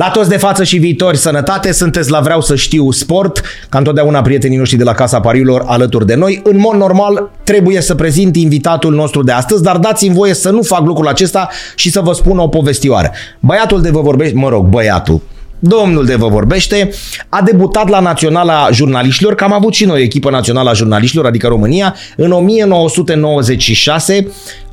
La toți de față și viitori, sănătate, sunteți la Vreau să știu sport, ca întotdeauna prietenii noștri de la Casa Pariurilor alături de noi. În mod normal trebuie să prezint invitatul nostru de astăzi, dar dați-mi voie să nu fac lucrul acesta și să vă spun o povestioară. Băiatul de vă vorbește, mă rog, băiatul, Domnul de vă vorbește, a debutat la Naționala Jurnaliștilor, că am avut și noi echipă națională a jurnaliștilor, adică România, în 1996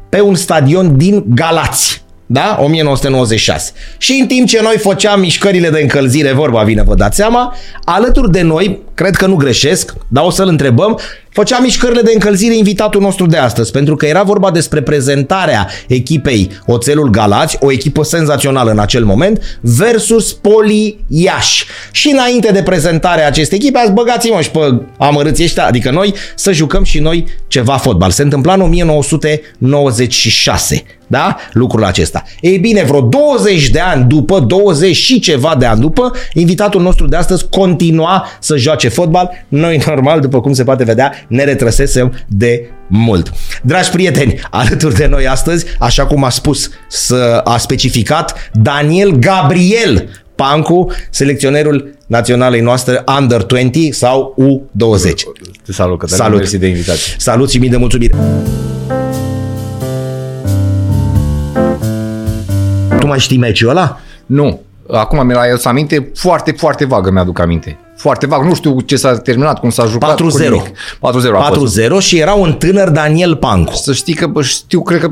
pe un stadion din Galați. Da? 1996. Și în timp ce noi făceam mișcările de încălzire, vorba vine, vă dați seama, alături de noi, cred că nu greșesc, dar o să-l întrebăm, făcea mișcările de încălzire invitatul nostru de astăzi, pentru că era vorba despre prezentarea echipei Oțelul Galați, o echipă senzațională în acel moment, versus Poli Iași. Și înainte de prezentarea acestei echipe, ați băgați-mă și pe amărâții ăștia, adică noi, să jucăm și noi ceva fotbal. Se întâmpla în 1996 da? Lucrul acesta. Ei bine, vreo 20 de ani după, 20 și ceva de ani după, invitatul nostru de astăzi continua să joace fotbal. Noi, normal, după cum se poate vedea, ne retrăsesem de mult. Dragi prieteni, alături de noi astăzi, așa cum a spus, să a specificat Daniel Gabriel Pancu, selecționerul naționalei noastre Under 20 sau U20. Salut, Cătălin. Salut. Mersi de invitație. Salut și mii de mulțumiri. Tu mai știi meciul ăla? Nu. Acum mi-l ai adus aminte, foarte, foarte vagă mi-aduc aminte. Foarte vag. Nu știu ce s-a terminat, cum s-a jucat. 4-0. cu nimic. 4-0 a fost. 4-0 și era un tânăr Daniel Pancu. Să știi că bă, știu, cred că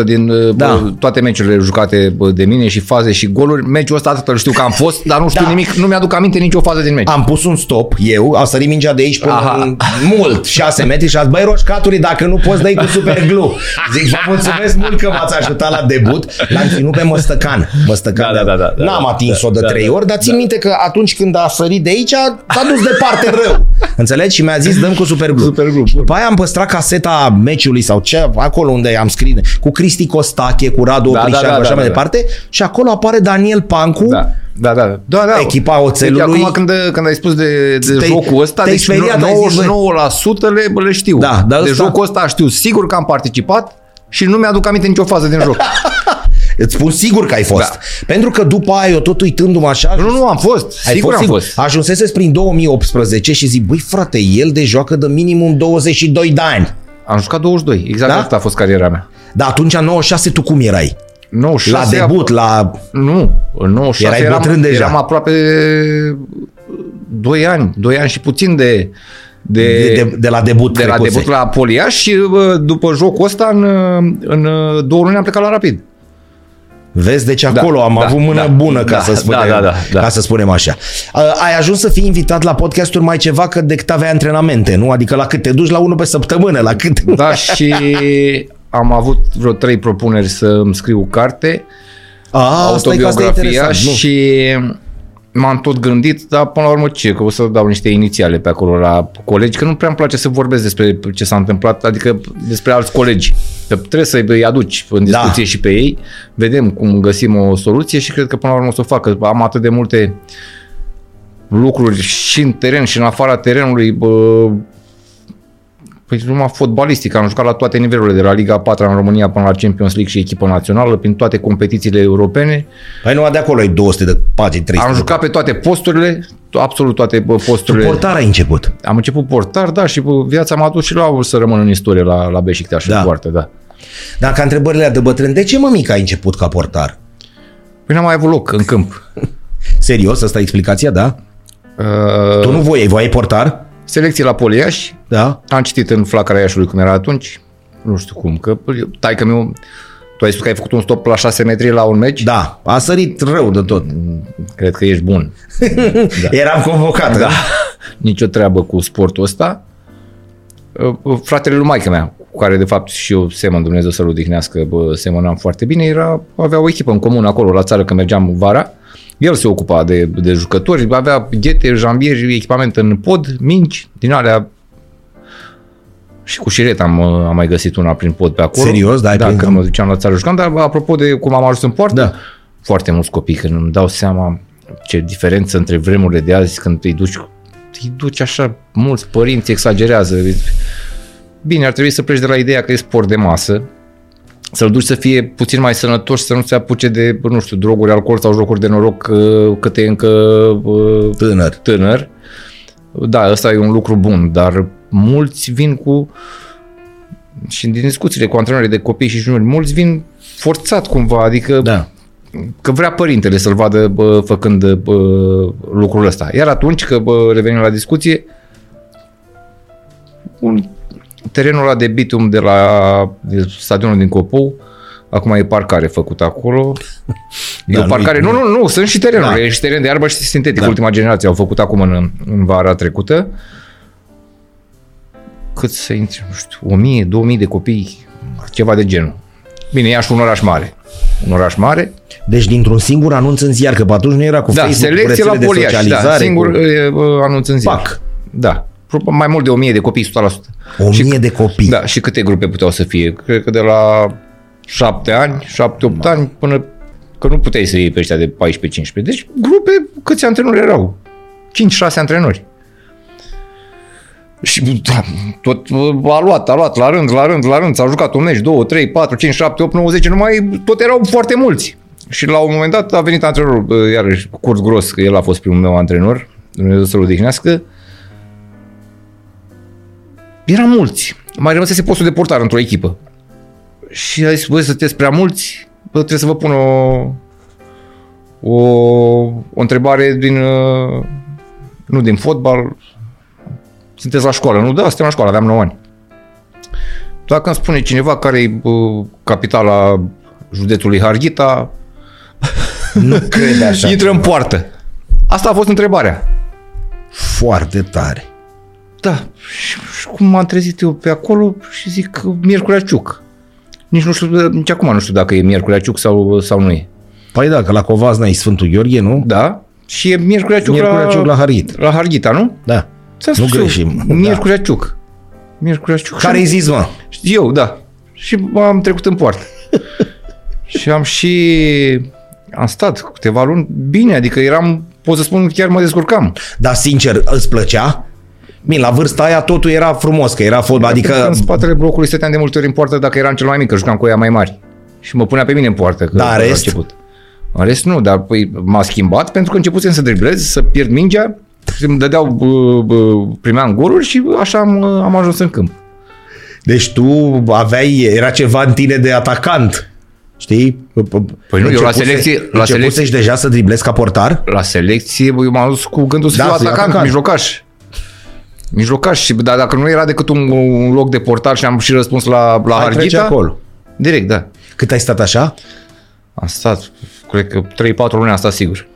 99% din Da. da. toate meciurile jucate bă, de mine și faze și goluri, meciul ăsta atât îl știu că am fost, dar nu știu Da. da. nimic, nu mi-aduc aminte nicio fază din meci. Am pus un stop, eu, a sărit mingea de aici până Aha. în mult, 6 metri și a zis, băi roșcaturi, dacă nu poți dai cu super glue. Zic, vă mulțumesc mult că m-ați ajutat la debut. L-am ținut pe Măstăcan. Măstăcan. Da, da, da, da, N-am da, atins-o de da, trei da, ori, dar țin minte că atunci când a sărit de aici, s-a dus departe rău. Înțelegi? Și mi-a zis, dăm cu super glue. Super glue. Și după aia am păstrat caseta meciului sau ce, acolo unde am scris, cu Cristi Costache, cu Radu Da, Oprișan, da, da, așa da, mai da. departe. Și acolo apare Daniel Pancu. Da, da, da. da, da. Echipa oțelului- Deci, acum când, când ai spus de, de Te-ai- jocul ăsta, te-ai deci speriat, ai zis, băi. 99% le, le știu. Da, dar de ăsta- jocul ăsta știu sigur că am participat și nu mi-aduc aminte nicio fază din joc. Îți spun sigur că ai fost. Da. Pentru că după aia, eu tot uitându-mă așa... nu, nu, am fost. ai sigur fost am fost. Ajunseseți prin 2018 și zic, băi frate, el de joacă de minimum 22 de ani. Am jucat 22, exact Da? asta a fost cariera mea. Dar atunci, în 96, tu cum erai? 96 La debut, la... Nu, în 96 Erai eram, bătrân deja. eram aproape 2 ani, 2 ani și puțin de de, De, de, de la debut, de la trecuse. debut la Poliaș și bă, după jocul ăsta în, în două luni am plecat la Rapid. Vezi, deci acolo Da, am da, avut mână da, bună, ca, da, să spunem, da, da, da, da. ca să spunem așa. Uh, Ai ajuns să fii invitat la podcasturi mai ceva că decât aveai antrenamente, nu? Adică la cât te duci la unul pe săptămână, la cât... Da, și am avut vreo trei propuneri să îmi scriu carte, A, asta e că asta e autobiografia interesant. Nu. și m-am tot gândit, dar până la urmă ce, că o să dau niște inițiale pe acolo la colegi, că nu prea îmi place să vorbesc despre ce s-a întâmplat, adică despre alți colegi. Că trebuie să îi aduci în Da. discuție și pe ei, vedem cum găsim o soluție și cred că până la urmă o să o fac, că am atât de multe lucruri și în teren și în afara terenului, bă, Păi numai fotbalistic, am jucat la toate nivelurile, de la Liga 4 în România până la Champions League și echipă națională, prin toate competițiile europene. Păi nu, de acolo e 200 de pagini, 300 Am de jucat pe toate posturile, absolut toate bă, Tu posturile. portar ai început. Am început portar, da, și bă, viața m-a dus și la să rămân în istorie la, la Beșictaș, Da. da. foarte, da. Dacă întrebările de bătrân, de ce mămica ai început ca portar? Păi n-am mai avut loc în câmp. Serios, asta e explicația, da? Uh, Tu nu voiai, voiai portar? Selecție la Poliaș, Da? am citit în flacăra Iașului cum era atunci, nu știu cum, că tai că meu, tu ai spus că ai făcut un stop la 6 metri la un meci? Da, a sărit rău de tot. Cred că ești bun. Da. Eram convocat. Da. nicio treabă cu sportul ăsta. Uh, Fratele lui maică mea, cu care de fapt și eu semăn, Dumnezeu să-l odihnească, bă, semănam foarte bine, era, avea o echipă în comun acolo la țară când mergeam vara. El se ocupa de, de jucători, avea ghete, jambieri, echipament în pod, minci, din alea și cu șiret am, uh, am mai găsit una prin pod pe acolo. Serios? Da, ai Da, prins- când mă duceam la țară jucam, dar apropo de cum am ajuns în poartă, Da. foarte mulți copii, când îmi dau seama ce diferență între vremurile de azi când îi duci, îi duci așa, mulți părinți exagerează. Bine, ar trebui să pleci de la ideea că e sport de masă, să-l duci să fie puțin mai sănătos, să nu se apuce de, nu știu, droguri, alcool sau jocuri de noroc uh, cât e încă uh, Tânăr. tânăr. Da, ăsta e un lucru bun, dar mulți vin cu și din discuțiile cu antrenorii de copii și juniori, mulți vin forțat cumva, adică Da. că vrea părintele să-l vadă bă, făcând bă, lucrul ăsta. Iar atunci, că bă, revenim la discuție, un terenul ăla de bitum de la de stadionul din Copou, acum e parcare făcut acolo. E Da, o parcare. nu-i- Nu, nu, nu, sunt și terenuri. Da. Da. E și teren de iarbă și sintetic. Da. Da. Ultima generație au făcut acum în, în vara trecută. Cât să intri, nu știu, 1000, 2000 de copii, ceva de genul. Bine, Iași un oraș mare. Un oraș mare, Deci dintr-un singur anunț în ziar, că pe atunci nu era cu da, Facebook, cu selecție la rețele de Poliaș, da, socializare, singur cu e, bă, anunț în ziar. PAC. Da, Pro- mai mult de 1000 de copii, 100%. o Și- mie de copii. Da, și câte grupe puteau să fie? Cred că de la 7 ani, 7-8 ani, până că nu puteai să iei pe ăștia de 14-15. Deci grupe, câți antrenori erau? 5-6 antrenori. Și da, tot a luat, a luat, la rând, la rând, la rând, s-a jucat un meci, 2, 3, 4, 5, 7, 8, 9, 10, numai tot erau foarte mulți. Și la un moment dat a venit antrenorul, bă, iarăși, Curt Gros, că el a fost primul meu antrenor, Dumnezeu să-l odihnească, eram mulți. Mai rămăsese postul de portar într-o echipă. Și a zis, voi sunteți prea mulți, bă, trebuie să vă pun o, o, o întrebare din, uh, nu din fotbal, sunteți la școală, nu? Da, suntem la școală, aveam 9 ani. Dacă îmi spune cineva care e uh, capitala județului Harghita, Nu crede așa. intră în poartă. Asta a fost întrebarea. Foarte tare. Da, și, și cum m-am trezit eu pe acolo și zic Miercurea Ciuc. Nici nu știu, nici acum nu știu dacă e Miercurea Ciuc sau, sau nu e. Păi da, că la Covazna e Sfântul Gheorghe, nu? Da? Și e Miercurea Ciuc, Miercurea la, Ciuc la Harghita. la Harghita, nu? Da. Ți-am Nu spus eu, greșim, da. Miercurea Ciuc. Miercurea Ciuc. Care ai zis, mă? Eu, da. Și am trecut în poartă. și am și... Am stat câteva luni bine, adică eram, pot să spun, chiar mă descurcam. Dar sincer, îți plăcea? Bine, la vârsta aia totul era frumos, că era fotbal, Pentru că adică... în spatele blocului stăteam de multe ori în poartă dacă eram cel mai mic, că jucam cu ea mai mari. Și mă punea pe mine în poartă. Că Da, în la rest? Început. În rest nu, dar păi, m-a schimbat pentru că începusem să driblez, să pierd mingea, și îmi dădeau, bă, bă, primeam goluri și așa am, am ajuns în câmp. Deci tu aveai, era ceva în tine de atacant, știi? Păi nu, eu la Începuse- selecție- la începusești selecție- deja să driblezi ca portar? La selecție bă, eu m-am dus cu gândul să Da, fiu să fii atacant, atacant. mijlocaș. Mijlocaș, și, dar dacă nu era decât un, un loc de portar și am și răspuns la, la Ai trece Harghita, acolo. direct, da. Cât ai stat așa? Am stat, cred că 3-4 luni am stat sigur.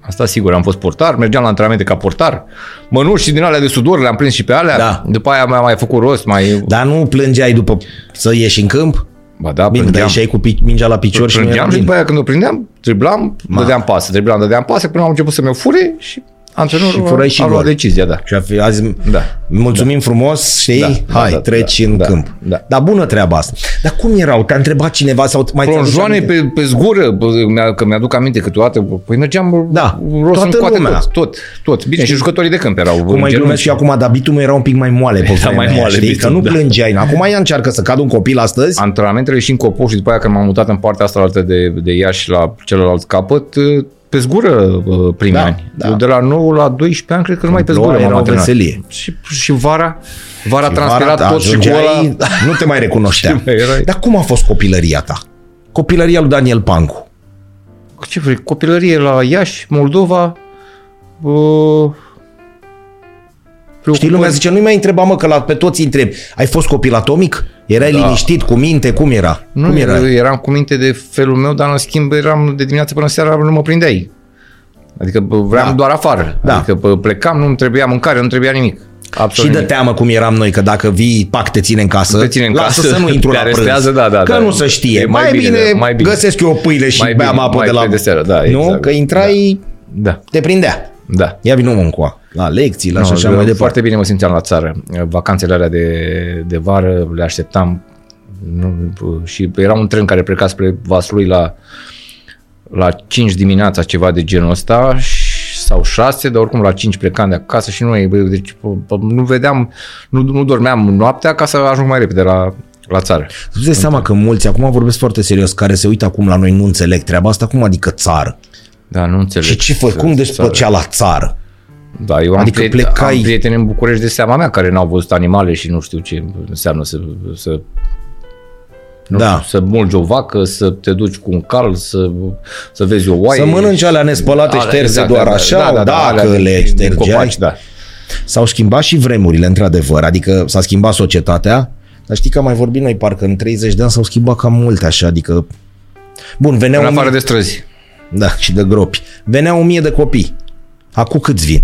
Am stat sigur, am fost portar, mergeam la antrenamente ca portar. Mănuși din alea de sudor le-am prins și pe alea. Da. După aia mi-am mai făcut rost, mai... Dar nu plângeai după să ieși în câmp? Ba da, Bine, dar plângeam. ieșeai cu pi- mingea la picior și nu era plângeam și bine. după aia când o prindeam, driblam, dădeam pasă, driblam, dădeam pasă, până am început să mi-o fure și antrenorul Și furai și a luat gol. decizia, da. Și a fi, azi, Da. mulțumim frumos, știi? Da, da, Hai, da, treci da, în da, câmp. da. Dar bună treaba asta. Dar cum erau? Te-a întrebat cineva sau mai ți-aduci Plonjoane aminte? pe, pe zgură, bă, mi-a- că mi-aduc aminte câteodată, bă, păi mergeam Da, rost toată în coate lumea. tot, tot, tot. Bine, și jucătorii de câmp erau. Cum în mai genunchi. glumesc și eu acum, dar bitumul era un pic mai moale pe vremea mai aia, moale știi? Că bitumul, nu da. plângeai. Acum ea încearcă să cadă un copil astăzi. antrenamentele și în Copou și după aia când m-am mutat în partea asta altă de, de Iași la celălalt capăt, pe zgură uh, primii Da, ani. da. Eu de la 9 la 12 ani cred că numai pe Ploaia zgură m-am era o antrenat. veselie. Și, și vara, vara a Și transpirat vara, da, tot și cu ajungeai, ăla. Nu te mai recunoștea. Și mai erai- Dar cum a fost copilăria ta? Copilăria lui Daniel Pancu. Ce vrei, copilărie la Iași, Moldova, uh, Știi, lumea zice, nu-i mai întreba, mă, că la, pe toți îi întrebi. Ai fost copil atomic? Erai Da. liniștit, cu minte? Cum era? Nu, cum eu era? eram cu minte de felul meu, dar în schimb eram de dimineață până seara, nu mă prindeai. Adică bă, vreau Da. doar afară. Da. Adică bă, plecam, nu-mi trebuia mâncare, nu trebuia nimic. Și Absolut de nimic. teamă cum eram noi, că dacă vii, pac, te ține în casă, Te ține în lasă casă, să nu intru te la prânz. arestează, da, da, Că da. nu se știe. E mai, mai bine, bine, da, mai bine. găsesc eu o pâine și Mai beam bine, apă mai de la... pe de seară, da, nu? exact. Că intrai, Da, te prindea. da. Ia vină mă încoa. La lecții, la No, și așa eu mai departe. Foarte bine mă simțeam la țară. Vacanțele alea de, de vară le așteptam nu, și era un tren care pleca spre Vaslui la, la 5 dimineața, ceva de genul ăsta și- sau 6, dar oricum la 5 plecam de acasă și noi, bă, deci, bă, bă, nu vedeam, nu, nu dormeam noaptea ca să ajung mai repede la, la țară. Tu dai seama că mulți, acum vorbesc foarte serios, care se uită acum la noi nu înțeleg treaba asta, cum adică țară? Da, nu înțeleg. Și ce fă, cum despăcea la țară? Da, eu am, Adică prieteni, plecai- am prieteni în București de seama mea care n-au văzut animale și nu știu ce înseamnă să, să, nu Da. știu, să mulgi o vacă, să te duci cu un cal, să, să vezi o oaie. Să mănânci alea nespălate, Alea, șterse exact, doar da, da, așa, da, da, da, dacă alea din- le din ștergeai. copaci, da. S-au schimbat și vremurile, într-adevăr, adică s-a schimbat societatea, dar știi că am mai vorbit noi, parcă în 30 de ani s-au schimbat cam multe așa, adică... Bun, veneau În un afară mie... de străzi. Da, și de gropi. Veneau o mie de copii. Acum câți vin?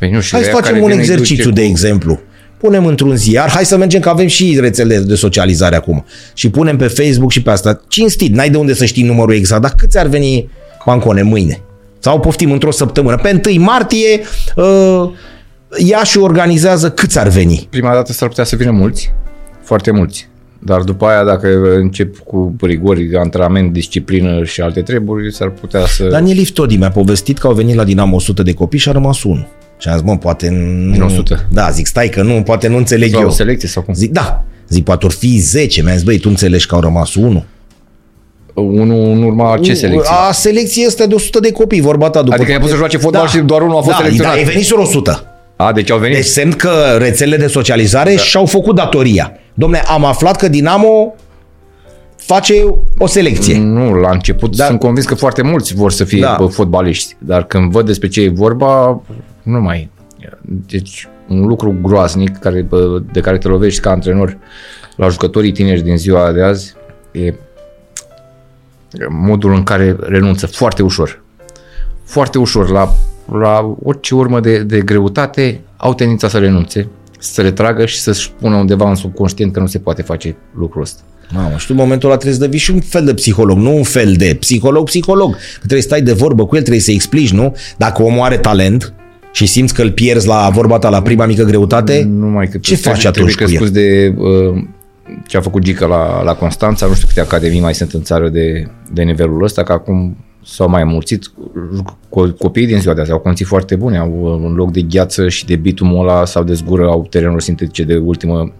Păi nu știu, Hai să ăia facem care un vin îi exercițiu, duce de cu- exemplu. Punem într-un ziar, hai să mergem că avem și rețele de socializare acum. Și punem pe Facebook și pe asta. Cinstit, n-ai de unde să știi numărul exact, dar câți ar veni bancone mâine? Sau poftim într-o săptămână. Pe 1 martie, uh, Iași organizează câți ar veni? Prima dată s-ar putea să vină mulți, foarte mulți. Dar după aia, dacă încep cu rigori, antrenament, disciplină și alte treburi, s-ar putea să... Daniel Iftodi mi-a povestit că au venit la Dinamo 100 de copii și a rămas unul. Și am zis, mă, poate nu... Din 100? Da, zic, stai că nu, poate nu înțeleg sau eu. o selecție sau cum? Zic, da. Zic, poate or fi 10. Mi-a zis, băi, tu înțelegi că au rămas unul? Unul în urma ce selecție? A selecție este de 100 de copii, vorba ta. După Adică i-a pus să joace fotbal și doar unul a fost da, selecționat. Da, e venit 100. A, deci au venit. Deci semn că rețelele de socializare da. și-au făcut datoria. Domne, am aflat că Dinamo face o selecție. Nu, la început Da. da. sunt convins că foarte mulți vor să fie Da. da. fotbaliști, dar când văd despre ce e vorba, nu mai Deci un lucru groaznic care, bă, de care te lovești ca antrenor la jucătorii tineri din ziua de azi e modul în care renunță foarte ușor. Foarte ușor la, la orice urmă de, de greutate au tendința să renunțe, să se retragă și să-și pună undeva în subconștient că nu se poate face lucrul ăsta. Mamă, și tu în momentul ăla trebuie să devii și un fel de psiholog, nu un fel de psiholog, psiholog. Că trebuie să stai de vorbă cu el, trebuie să explici, nu? Dacă omul are talent și simți că îl pierzi la vorba ta la prima mică greutate, Numai că ce faci trebuie atunci cu el? crescut de uh, ce a făcut Gica la, la Constanța, nu știu câte academii mai sunt în țară de, de nivelul ăsta, că acum s-au mai mulțit. Co- Copiii din ziua de azi au condiții foarte bune, au uh, un loc de gheață și de bitumul ăla sau de zgură, au terenuri sintetice de ultimă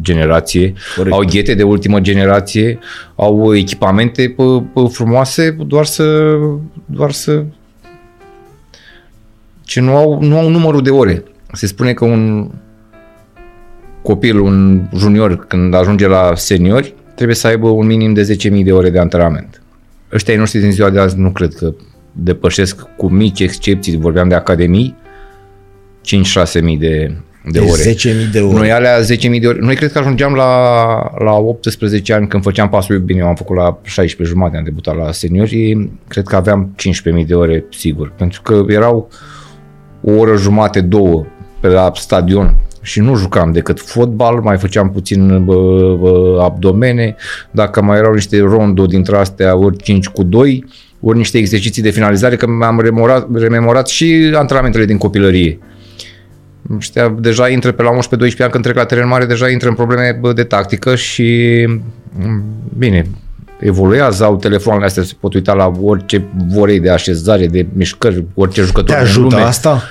generație, Corect. au ghete de ultimă generație, au echipamente p- p- frumoase, doar să, doar să ce nu au, nu au numărul de ore. Se spune că un copil, un junior, când ajunge la seniori, trebuie să aibă un minim de 10.000 de ore de antrenament. Ăștia ai noștri din ziua de azi nu cred că depășesc cu mici excepții, vorbeam de academii, 5-6 mii de, de de ore. 10.000 de ore. Noi alea 10.000 de ore. Noi cred că ajungeam la, la 18 ani când făceam pasul, bine, eu am făcut la 16 jumate, am debutat la seniori, cred că aveam 15.000 de ore sigur, pentru că erau o oră jumate, două pe la stadion și nu jucam decât fotbal, mai făceam puțin bă, bă, abdomene, dacă mai erau niște rondo dintre astea, ori 5 cu 2, ori niște exerciții de finalizare, că mi-am rememorat, rememorat și antrenamentele din copilărie. Ăștia deja intră pe la 11-12 ani când trec la teren mare, deja intră în probleme bă, de tactică și m, bine, evoluează, au telefoanele astea, se pot uita la orice vorei de așezare, de mișcări, orice jucător Te din ajută lume. asta?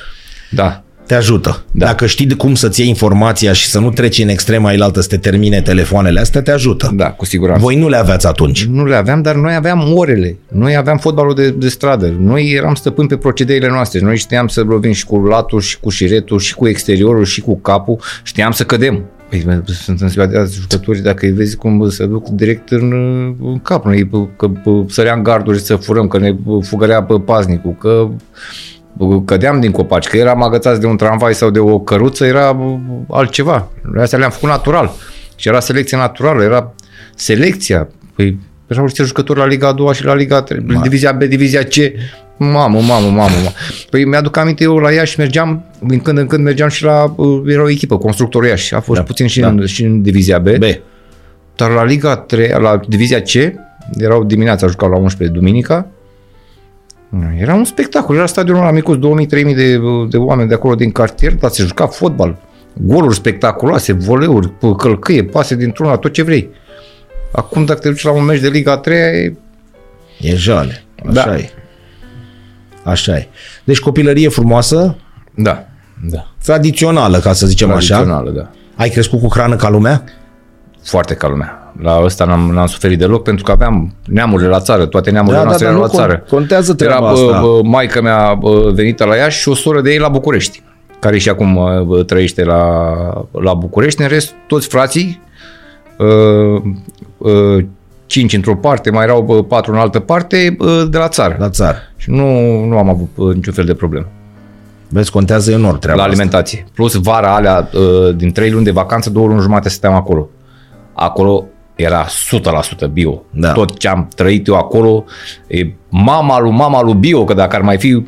Da. Te ajută. Da. Dacă știi de cum să-ți iei informația și să nu treci în extrema ailaltă să te termine telefoanele astea, te ajută. Da, cu siguranță. Voi nu le aveați atunci. Nu le aveam, dar noi aveam orele. Noi aveam fotbalul de, de stradă. Noi eram stăpâni pe procedeile noastre. Noi știam să lovim și cu latul, și cu șiretul, și cu exteriorul, și cu capul. Știam să cădem. Păi, bă, sunt în ziua de azi jucători, dacă îi vezi cum bă, se duc direct în, în cap. Noi bă, că bă, săream garduri să furăm, că ne bă, fugărea pe paznicul, că bă, cădeam din copaci, că eram agățați de un tramvai sau de o căruță, era bă, altceva. Noi astea le-am făcut natural. Și era selecție naturală, era selecția. Păi erau niște jucători la Liga a doua și la Liga a treia, Divizia B, Divizia C. Mamă, mamă, mamă, mamă. Păi mi-aduc aminte eu la Iași mergeam, din când în când mergeam și la, uh, era o echipă, Constructorul Iași. A fost Da, da, puțin și, da. da. în, și în Divizia B. B. Dar la Liga 3, la Divizia C, erau dimineața, jucau la 11 duminica, era un spectacol, era stadionul ăla micuț, 2000-3000 de, de oameni de acolo din cartier, dar se juca fotbal. Goluri spectaculoase, voleuri, p- călcâie, pase dintr-una, tot ce vrei. Acum dacă te duci la un meci de Liga 3, e... E jale. Așa Da. e. Așa e. Deci copilărie frumoasă, da, da, tradițională, ca să zicem așa. tradițională, da. Ai crescut cu hrană ca lumea? foarte ca lumea. La ăsta n-am, n-am suferit deloc pentru că aveam neamurile la țară, toate neamurile Da, da, noastre dar erau nu la con- țară. contează treaba Era asta. bă, bă, maica mea bă, venită la Iași și o soră de ei la București, care și acum bă, trăiește la, la București. În rest, toți frații, uh, uh, cinci într-o parte, mai erau bă, patru în altă parte, bă, de la țară. La țară. Și nu, nu am avut bă, niciun fel de problemă Vezi, contează enorm treaba la asta. alimentație. Plus vara alea, uh, din trei luni de vacanță, două luni jumate stăteam acolo. Acolo era 100% bio. Da. Tot ce am trăit eu acolo, e mama lui mama lui bio, că dacă ar mai fi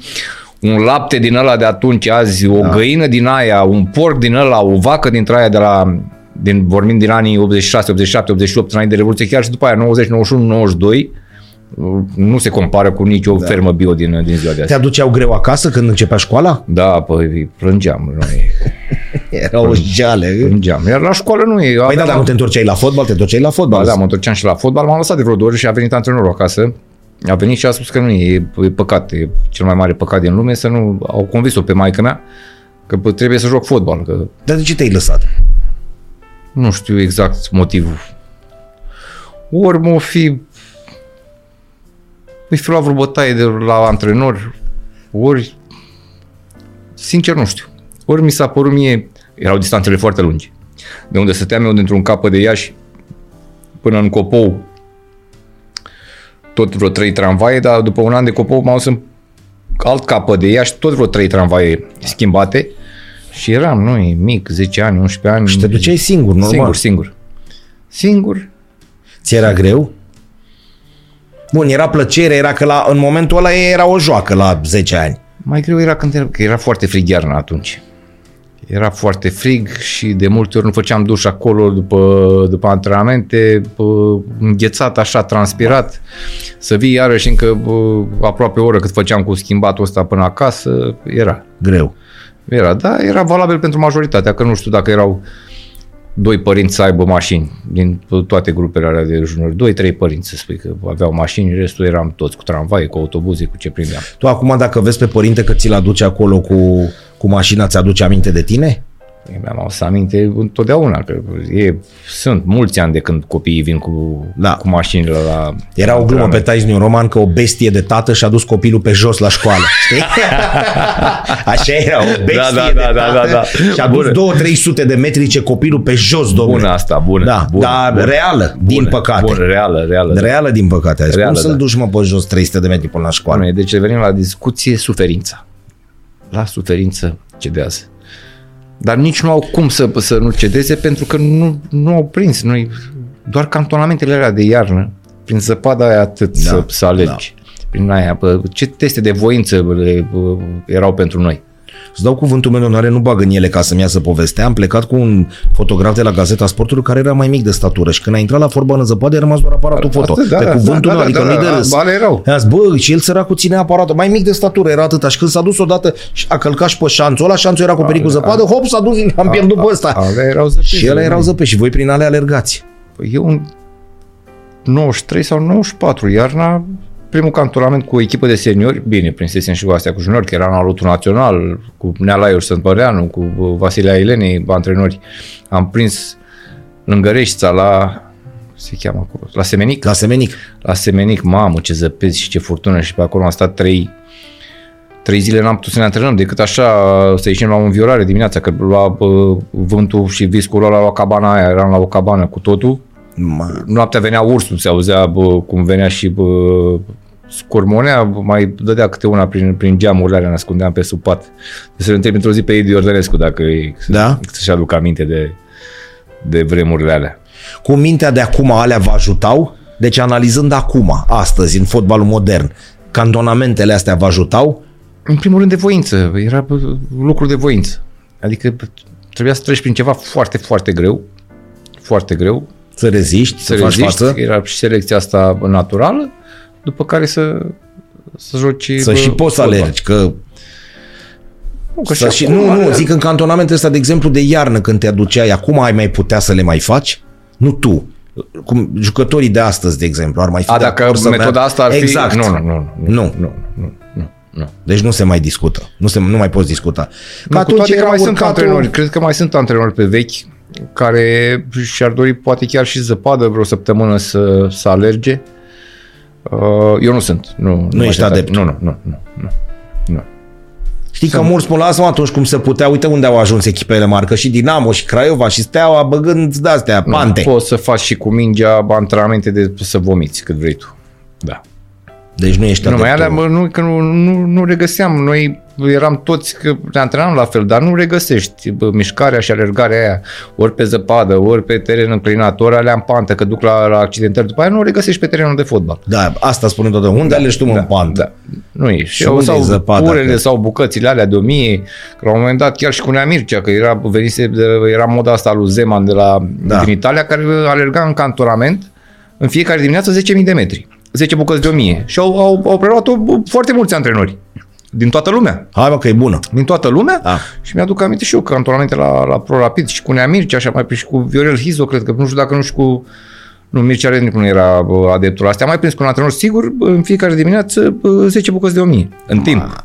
un lapte din ăla de atunci, azi, o da. găină din aia, un porc din ăla, o vacă dintre aia de la din, vorbim din anii 86, 87, 88, înainte de Revoluție, chiar și după aia 90, 91, 92, uh, nu se compară cu nicio da. fermă bio din, din ziua de azi. Te aduceau greu acasă când începea școala? Da, păi plângeam. Noi. Era o jale. Plângeam. Iar la școală nu e. Păi da, dar nu te întorceai la fotbal? Te întorceai la fotbal? Ba da, mă întorceam și la fotbal, m-am lăsat de vreo două ori și a venit antrenorul acasă. A venit și a spus că nu e, e păcat, e cel mai mare păcat din lume să nu... Au convins-o pe maică mea că bă, trebuie să joc fotbal, că Dar de ce te-ai lăsat? Nu știu exact motivul. Ori mă fi... Îi fi luat vreo bătaie de la antrenor, ori... Sincer nu știu. Ori mi s-a părut mie... Erau distanțele foarte lungi. De unde stăteam eu dintr-un capăt de Iași până în Copou, tot vreo trei tramvaie, dar după un an de Copou m-au dus în alt capăt de Iași, tot vreo trei tramvaie schimbate și eram, noi, mic, 10 ani, 11 ani. Și te duceai singur, normal. Singur, singur. Singur. Ți era greu? Bun, era plăcere, era că la, în momentul ăla era o joacă la 10 ani. Mai greu era când era, că era foarte frig iarna atunci. Era foarte frig și de multe ori nu făceam duș acolo după, după antrenamente, bă, înghețat așa, transpirat, să vii iarăși încă bă, aproape o oră cât făceam cu schimbatul ăsta până acasă, era. Greu. Era, da, era valabil pentru majoritatea, că nu știu dacă erau doi părinți să aibă mașini din toate grupele alea de juniori. Doi, trei părinți să spui că aveau mașini, restul eram toți cu tramvai, cu autobuze, cu ce prindeam. Tu acum dacă vezi pe părinte că ți-l aduce acolo cu, cu mașina, ți-aduce aminte de tine? Mi-am adus aminte întotdeauna că e, sunt mulți ani de când copiii vin cu, Da. cu mașinile la... Era o glumă pe Times New Roman că o bestie de tată și-a dus copilul pe jos la școală. Știi? Așa era, o bestie Da, da, de da, da, tată da, da. și-a dus Bună. 200-300 de metri ce copilul pe jos, domnule. Bună asta, bună. Da, bună, dar bună, reală, din bună, păcate. Bună, reală, reală. da. Reală, din păcate. Reală, Reală, Cum să-l da. duci, mă, pe jos 300 de metri până la școală? Bune, deci revenim la discuție, suferința. La suferință cedează. Dar nici nu au cum să, să nu cedeze pentru că nu, nu au prins. Noi, doar cantonamentele alea de iarnă, prin zăpada aia atât Da, să, să alergi. Prin aia, bă, ce teste de voință le, bă, erau pentru noi. Îți dau cuvântul meu de onoare, nu bag în ele ca să-mi iasă povestea. Am plecat cu un fotograf de la Gazeta Sportului care era mai mic de statură și când a intrat la fotbal în zăpadă a rămas doar aparatul foto. Atât, da, Pe da, cuvântul da, meu, da, adică da, nu-i de da, râs. bale erau. I-a zis, bă, și el săracul ținea aparatul. Mai mic de statură era atâta și când s-a dus odată și a călcat și pe șanțul ăla, șanțul era acoperit cu zăpadă, hop, s-a dus, am pierdut pe ăsta. Alea erau zăpezi. Și ele erau zăpeși și voi prin ale alergați. Păi eu în 93 sau 94, iarna, primul cantonament cu o echipă de seniori, bine, prinsesem și cu astea cu juniori, că era în alutul național, cu Nea Laiur Sântpăreanu, cu uh, Vasile Ailenei, antrenori. Am prins lângă Reșța la se cheamă acolo, la Semenic. La Semenic. La Semenic, mamă, ce zăpezi și ce furtună și pe acolo am stat trei, trei zile n-am putut să ne antrenăm decât așa să ieșim la o înviorare dimineața, că lua bă, vântul și viscul ăla la cabana aia, eram la o cabană cu totul. Ma, Noaptea venea ursul, se auzea bă, cum venea și bă, scormonea, mai dădea câte una prin, prin geamurile alea, ne ascundeam pe sub pat. Deci să le întreb într-o zi pe Edi Iordănescu dacă e, Da? să-și aduc aminte de, de vremurile alea. Cu mintea de acum alea vă ajutau? Deci analizând acum, astăzi, în fotbalul modern, cantonamentele astea vă ajutau? În primul rând de voință, era bă, lucru de voință. Adică bă, trebuia să treci prin ceva foarte, foarte greu, foarte greu, Să reziști, să, să faci reziști, față? era și selecția asta naturală, după care să, să joci Să bă, și poți să fotbal. alergi, că Nu, că Să și și, acum nu, nu, alerg. zic în cantonamentul ăsta, de exemplu, de iarnă când te aduceai, acum ai mai putea să le mai faci? Nu tu. Cum jucătorii de astăzi, de exemplu, ar mai fi A, de dacă acord să metoda mea- asta ar fi... exact. Nu, nu, nu. Nu. Nu, nu, nu, nu, nu. Deci nu se mai discută. Nu, se, nu mai poți discuta. Că Nu, cu toate că mai sunt urcatul- antrenori, cred că mai sunt antrenori pe vechi care și-ar dori poate chiar și zăpadă vreo săptămână să, să alerge. Uh, Eu nu sunt. Nu, Nu ești mă aștept- adept. Nu, nu, nu, nu. nu, nu. Știi că mulți spun, lasă atunci cum se putea, uite unde au ajuns echipele mari, că și Dinamo și Craiova și Steaua băgând de-astea, pante. Poți să faci și cu mingea antrenamente de să vomiți cât vrei tu. Da. Deci nu ești Nu, mai adeptul. alea, bă, nu, că nu, nu, nu regăseam. Noi eram toți, că ne antrenam la fel, dar nu regăsești bă, mișcarea și alergarea aia, ori pe zăpadă, ori pe teren înclinat, ori alea în pantă, că duc la, la accidentări. După aia nu o regăsești pe terenul de fotbal. Da, asta spune tot. Unde alegi tu, mă, în pantă? Da. Nu e. Și unde sau e zăpada, purele că- sau bucățile alea de o mie, că la un moment dat chiar și cu Nea Mircea, că era, venise, de, era moda asta lui Zeman de la, Da. din Italia, care alerga în cantonament în fiecare dimineață 10.000 de metri. 10 bucăți de 1000. Și au, au, au preluat-o foarte mulți antrenori. Din toată lumea. Hai mă că e bună. Din toată lumea. Da. Și mi-aduc aminte și eu cantonamente la, la Pro Rapid și cu Nea Mircea, așa mai prins și cu Viorel Hizo, cred că nu știu dacă nu știu cu nu, Mircea Rednic nu era bă, adeptul astea. Am mai prins cu un antrenor sigur, bă, în fiecare dimineață bă, 10 bucăți de 1000. În timp.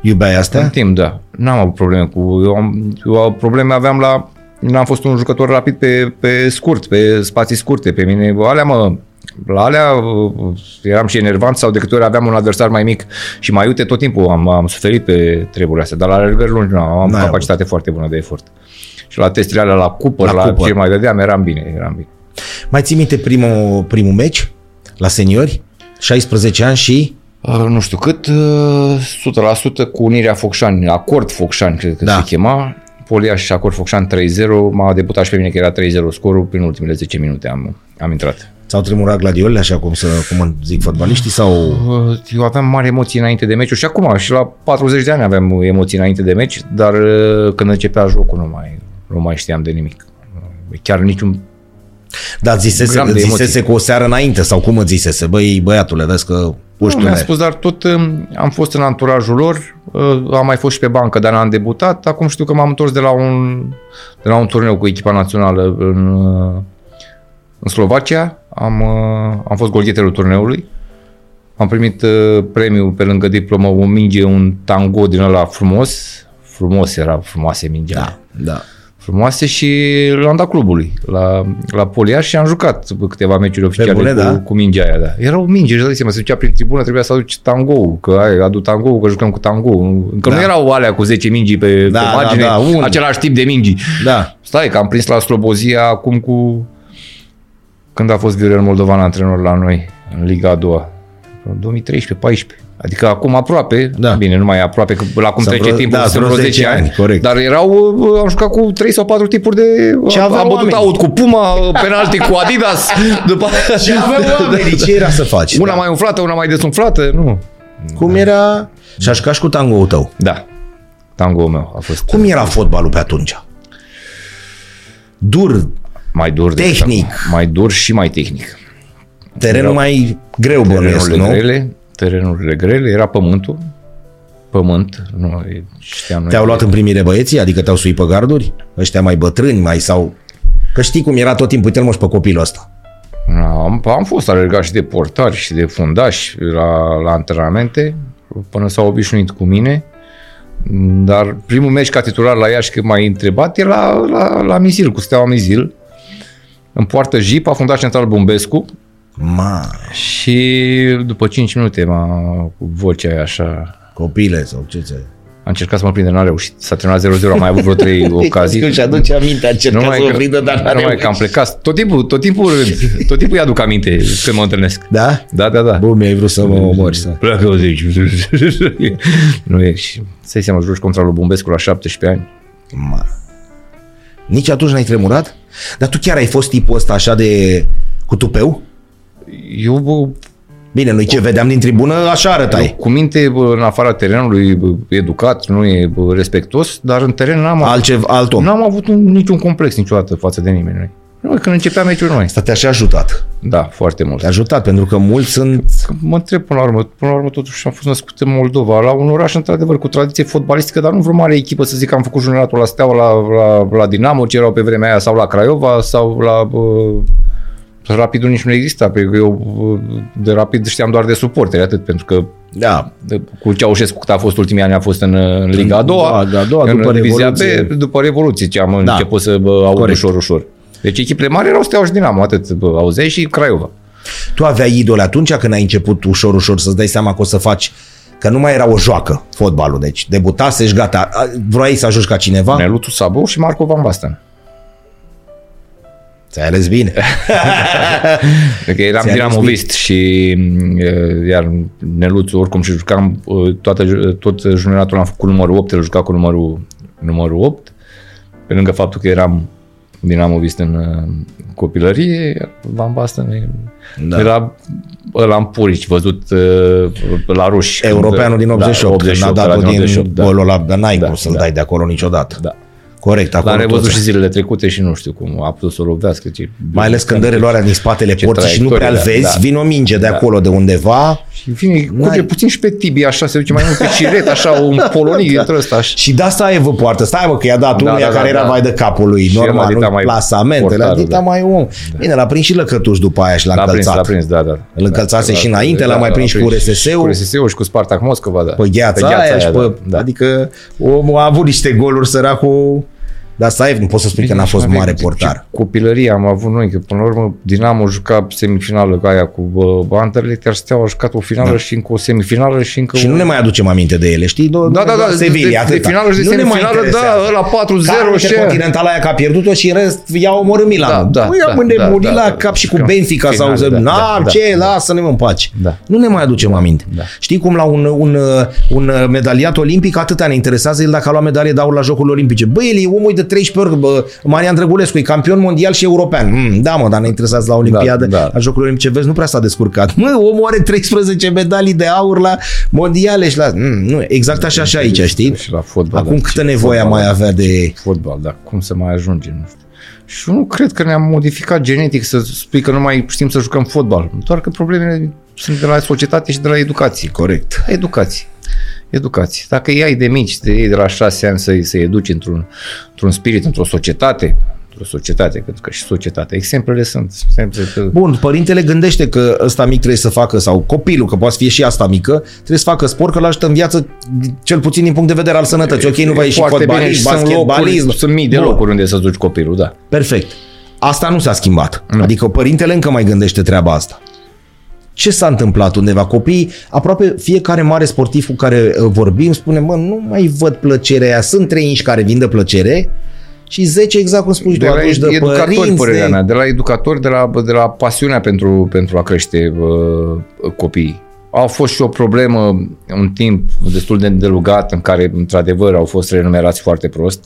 Iubeai În astea? timp, da. N-am avut probleme cu... Eu, am, eu probleme aveam la... N-am fost un jucător rapid pe, pe scurt, pe spații scurte. Pe mine, bă, alea mă... La alea uh, eram și enervant sau de câte ori aveam un adversar mai mic și mai iute tot timpul am, am suferit pe treburile astea, dar la alergări lungi nu, am N-ai capacitate foarte bună de efort. Și la testele alea la cupă, La la, la cupă. ce mai dădeam, eram bine, eram bine. Mai ții minte primul, primul meci la seniori? 16 ani și... Uh, nu știu cât, uh, 100% cu Unirea Focșani, Acord Focșani, cred că Da. se chema. Poliaș și Acord Focșani 3-0, m-a debutat și pe mine că era 3-0 scorul, prin ultimele 10 minute am, am intrat. Ți-au tremurat gladiolele, așa cum, să, cum zic fotbaliștii, sau... Uh, Eu aveam mari emoții înainte de meciuri și acum, și la 40 de ani aveam emoții înainte de meci, dar uh, când începea jocul nu mai, nu mai știam de nimic. Uh, Chiar niciun... Dar zisese, Gram de zisese emoții. cu o seară înainte, sau cum îți zisese? Băi, băiatule, vezi că Nu, puștule. mi-a spus, dar tot um, am fost în anturajul lor, uh, am mai fost și pe bancă, dar n-am debutat. Acum știu că m-am întors de la un, de la un turneu cu echipa națională în, uh, în Slovacia. Am, uh, am fost golgheterul turneului. Am primit uh, premiul pe lângă diplomă, o minge, un tango din ăla frumos. Frumos era, frumoase mingea. Da, da. frumoase și l-am dat clubului la, la Polia și am jucat câteva meciuri oficiale bune, cu, da? cu mingea aia. Da. Era o minge, își dai seama, se ducea prin tribună, trebuia să aduci tango, că ai, adu tango, că jucăm cu tango. Că Da. nu erau alea cu 10 mingi pe, Da, pe da, margine, da, unde? același tip de mingi. Da. Stai, că am prins la Slobozia acum cu... Când a fost Viorel Moldovan antrenor la noi, în Liga a doua? 2013-14. Adică acum aproape, Da. bine, nu mai e aproape, că la cum Sau trece vreo- timpul, da, sunt vreo vreo 10 10 ani. ani, corect. Dar erau, uh, am jucat cu 3 sau 4 tipuri de... Ce am, aveau am bătut oamenii? aut cu Puma, penalti cu Adidas, după Ce aveau oamenii? Ce era să faci? Una Da. mai umflată, una mai desumflată, nu. Cum era... Și aș ca și cu tango tău. Da, tango meu a fost Cum era fotbalul pe atunci? Dur, mai dur decât Tehnic. acum. Mai dur și mai tehnic. terenul Erau mai greu bănuiesc, Terenurile nu? grele, terenurile grele, era pământul, pământ, nu știam noi. Te-au luat în primire băieții? Adică te-au suit pe garduri? Ăștia mai bătrâni, mai sau... Că știi cum era tot timpul, uite-l mă și pe copilul ăsta. Am, am fost alergat și de portari și de fundași la, la antrenamente, până s-au obișnuit cu mine. Dar primul meci ca titular la Iași, că m-ai întrebat, e la, la, la Mizil, cu Steaua Mizil. În poartă Jipa, fundaș central Bumbescu. Ma, Și după 5 minute m-a, cu vocea aia așa, copile sau ce ți a încercat să mă prinde, n-a reușit. S-a terminat 0-0, am mai avut vreo 3 ocazii. Își aduce aminte, a încercat Numai să o că, prindă, dar n-a numai că am reușit. plecat. Tot timpul, tot timpul rând. Tot timpul îi aduc aminte când mă întâlnesc. Da? Da, da, da. Bun, mi-ai vrut să mă omori. Să... Pleacă o zici. nu e. Și să seama, joci contra lui Bumbescu la 17 ani. Ma. Nici atunci n-ai tremurat? Dar tu chiar ai fost tipul ăsta așa de... cu tupeu? Eu, bă, Bine, noi ce vedeam din tribună, așa eu arătai. cu minte bă, în afara terenului bă, educat, nu e bă, respectos, dar în teren n-am, avut, Altcev, alt om. n-am avut un, niciun complex niciodată față de nimeni. Noi. Noi, când începea meciul noi. Asta te-a și ajutat. Da, foarte mult. Te-a ajutat, pentru că mulți sunt... Că mă întreb până la urmă, până la urmă totuși am fost născut în Moldova, la un oraș într-adevăr cu tradiție fotbalistică, dar nu vreo mare echipă să zic că am făcut junioratul la Steaua, la, la, la Dinamo, ce erau pe vremea aia, sau la Craiova, sau la uh, Rapidul nici nu exista, pentru că eu uh, de Rapid știam doar de suporteri, atât, pentru că Da. De- Cu Ceaușescu, cât a fost ultimii ani, a fost în, în Liga a doua, Da, a doua, în după divizia Revoluție. B, după Revoluție, ce am Da. început să bă, aud Corect. ușor, ușor. Deci echipele mari erau Steaua și Dinamo, atât bă, auzeai și Craiova. Tu aveai idole atunci când ai început ușor, ușor să-ți dai seama că o să faci că nu mai era o joacă fotbalul, deci debutase și gata. A- Vroiai să ajungi ca cineva? Neluțu Sabou și Marco Van Basten. Ți-ai ales bine. Că eram Ți-a dinamovist și uh, iar Neluțu oricum și jucam uh, toată, ju- tot junioratul am făcut cu numărul 8, el juca cu numărul, numărul 8. Pe lângă faptul că eram dinamovist în uh, copilărie, iar Van Basten e- Da. era ăla în purici, văzut uh, la ruși. când- Europeanul din 88, da, când a 88, dat-o ăla din 88, da. golul ăla, dar n-ai Da, cum să-l da. dai de acolo niciodată. Da. Corect, acolo L-am revăzut toți- și zilele trecute și nu știu cum a putut să o lovească. Ce, Mai ales când dă reluarea din spatele Ce porții și nu prea îl traiectorie, vezi, da. vine o minge de Da. acolo de undeva Și vine, N-ai- curge puțin și pe tibia, așa, se duce mai mult pe ciret, așa, un polonic dintre ăsta. Așa. și de asta e vă poartă. Stai mă că i-a dat Da, unuia da, care da, era da. mai de capul lui, Și normal, ăla dita nu mai plasamentele, portarul, dita da. mai om. Bine, l-a prins și lăcătuș după aia și l-a L-a prins, încălțat. l-a prins, da, da. Îl încălțase Da, și da, înainte, l-a mai prins și cu RSS-ul. Cu RSS-ul și cu Spartak Moscova, da. pe gheața, aia, și pe, da. adică omul a avut niște goluri săracul, dar stai, nu poți să spui că n-a fost Bine, mare și portar. Copilărie am avut noi, că până la urmă Dinamo juca semifinală cu aia cu bă, Anderlecht, iar Steaua a jucat o finală da. și încă o semifinală și încă Și o... nu ne mai aducem aminte de ele, știi? Do- Da, da, da, Sevilla, de, de, atâta. finală și de Nu ne mai semifinală, da, interesează. ăla 4-0 și... Intercontinental aia că a pierdut-o și în rest i-a omorât Milanul. Da, da, Păi am da, înnebunit da, la da, cap și cu da. Benfica sau Finale, să... da, Na, da, ce, da. lasă-ne mă în pace. Da. Nu ne mai aducem aminte. da. Știi cum la un, un, un medaliat olimpic atâta ne interesează el dacă a luat medalie de aur la Jocurile Olimpice. Băi, el e omul de 13 ori, bă, Marian Drăgulescu, e campion mondial și european. Mm, da, mă, dar ne interesează la Olimpiadă, Da, da. la Jocurile Olimpice. Vezi, nu prea s-a descurcat. Mă, omul are 13 medalii de aur la mondiale și la... Mm, nu, exact așa și aici, știi? Și la fotbal. Acum da, câtă ce nevoie fotbal, mai da. avea de... fotbal, dar cum să mai ajungem, nu știu. Și eu nu cred că ne-am modificat genetic să spui că nu mai știm să jucăm fotbal. Doar că problemele sunt de la societate și de la educație. Corect. Educație. Educație. Dacă îi ai de mici, de ei de la șase ani să-i, să-i educi într-un, într-un spirit, într-o societate, într-o societate, pentru că și societatea. Exemplele sunt. Exemple că Bun, părintele gândește că ăsta mic trebuie să facă, sau copilul, că poate să fie și asta mică, trebuie să facă sport, că îl ajută în viață, cel puțin din punct de vedere al sănătății. Ok, nu va ieși foarte bine fotbalist, și sunt, basketbalist. locuri, sunt mii de Bun. locuri unde să-ți duci copilul, da. Perfect. Asta nu s-a schimbat. Nu. Adică părintele încă mai gândește treaba asta. Ce s-a întâmplat undeva? Copiii, aproape fiecare mare sportiv cu care uh, vorbim spune, mă, nu mai văd plăcerea aia. Sunt trei inși care vin de plăcere și 10 exact cum spui tu, de la atunci de educatori, părinți, părerea de... mea, de la educatori, de la, de la pasiunea pentru, pentru a crește uh, copiii. A fost și o problemă un timp destul de îndelugat în care, într-adevăr, au fost renumerați foarte prost.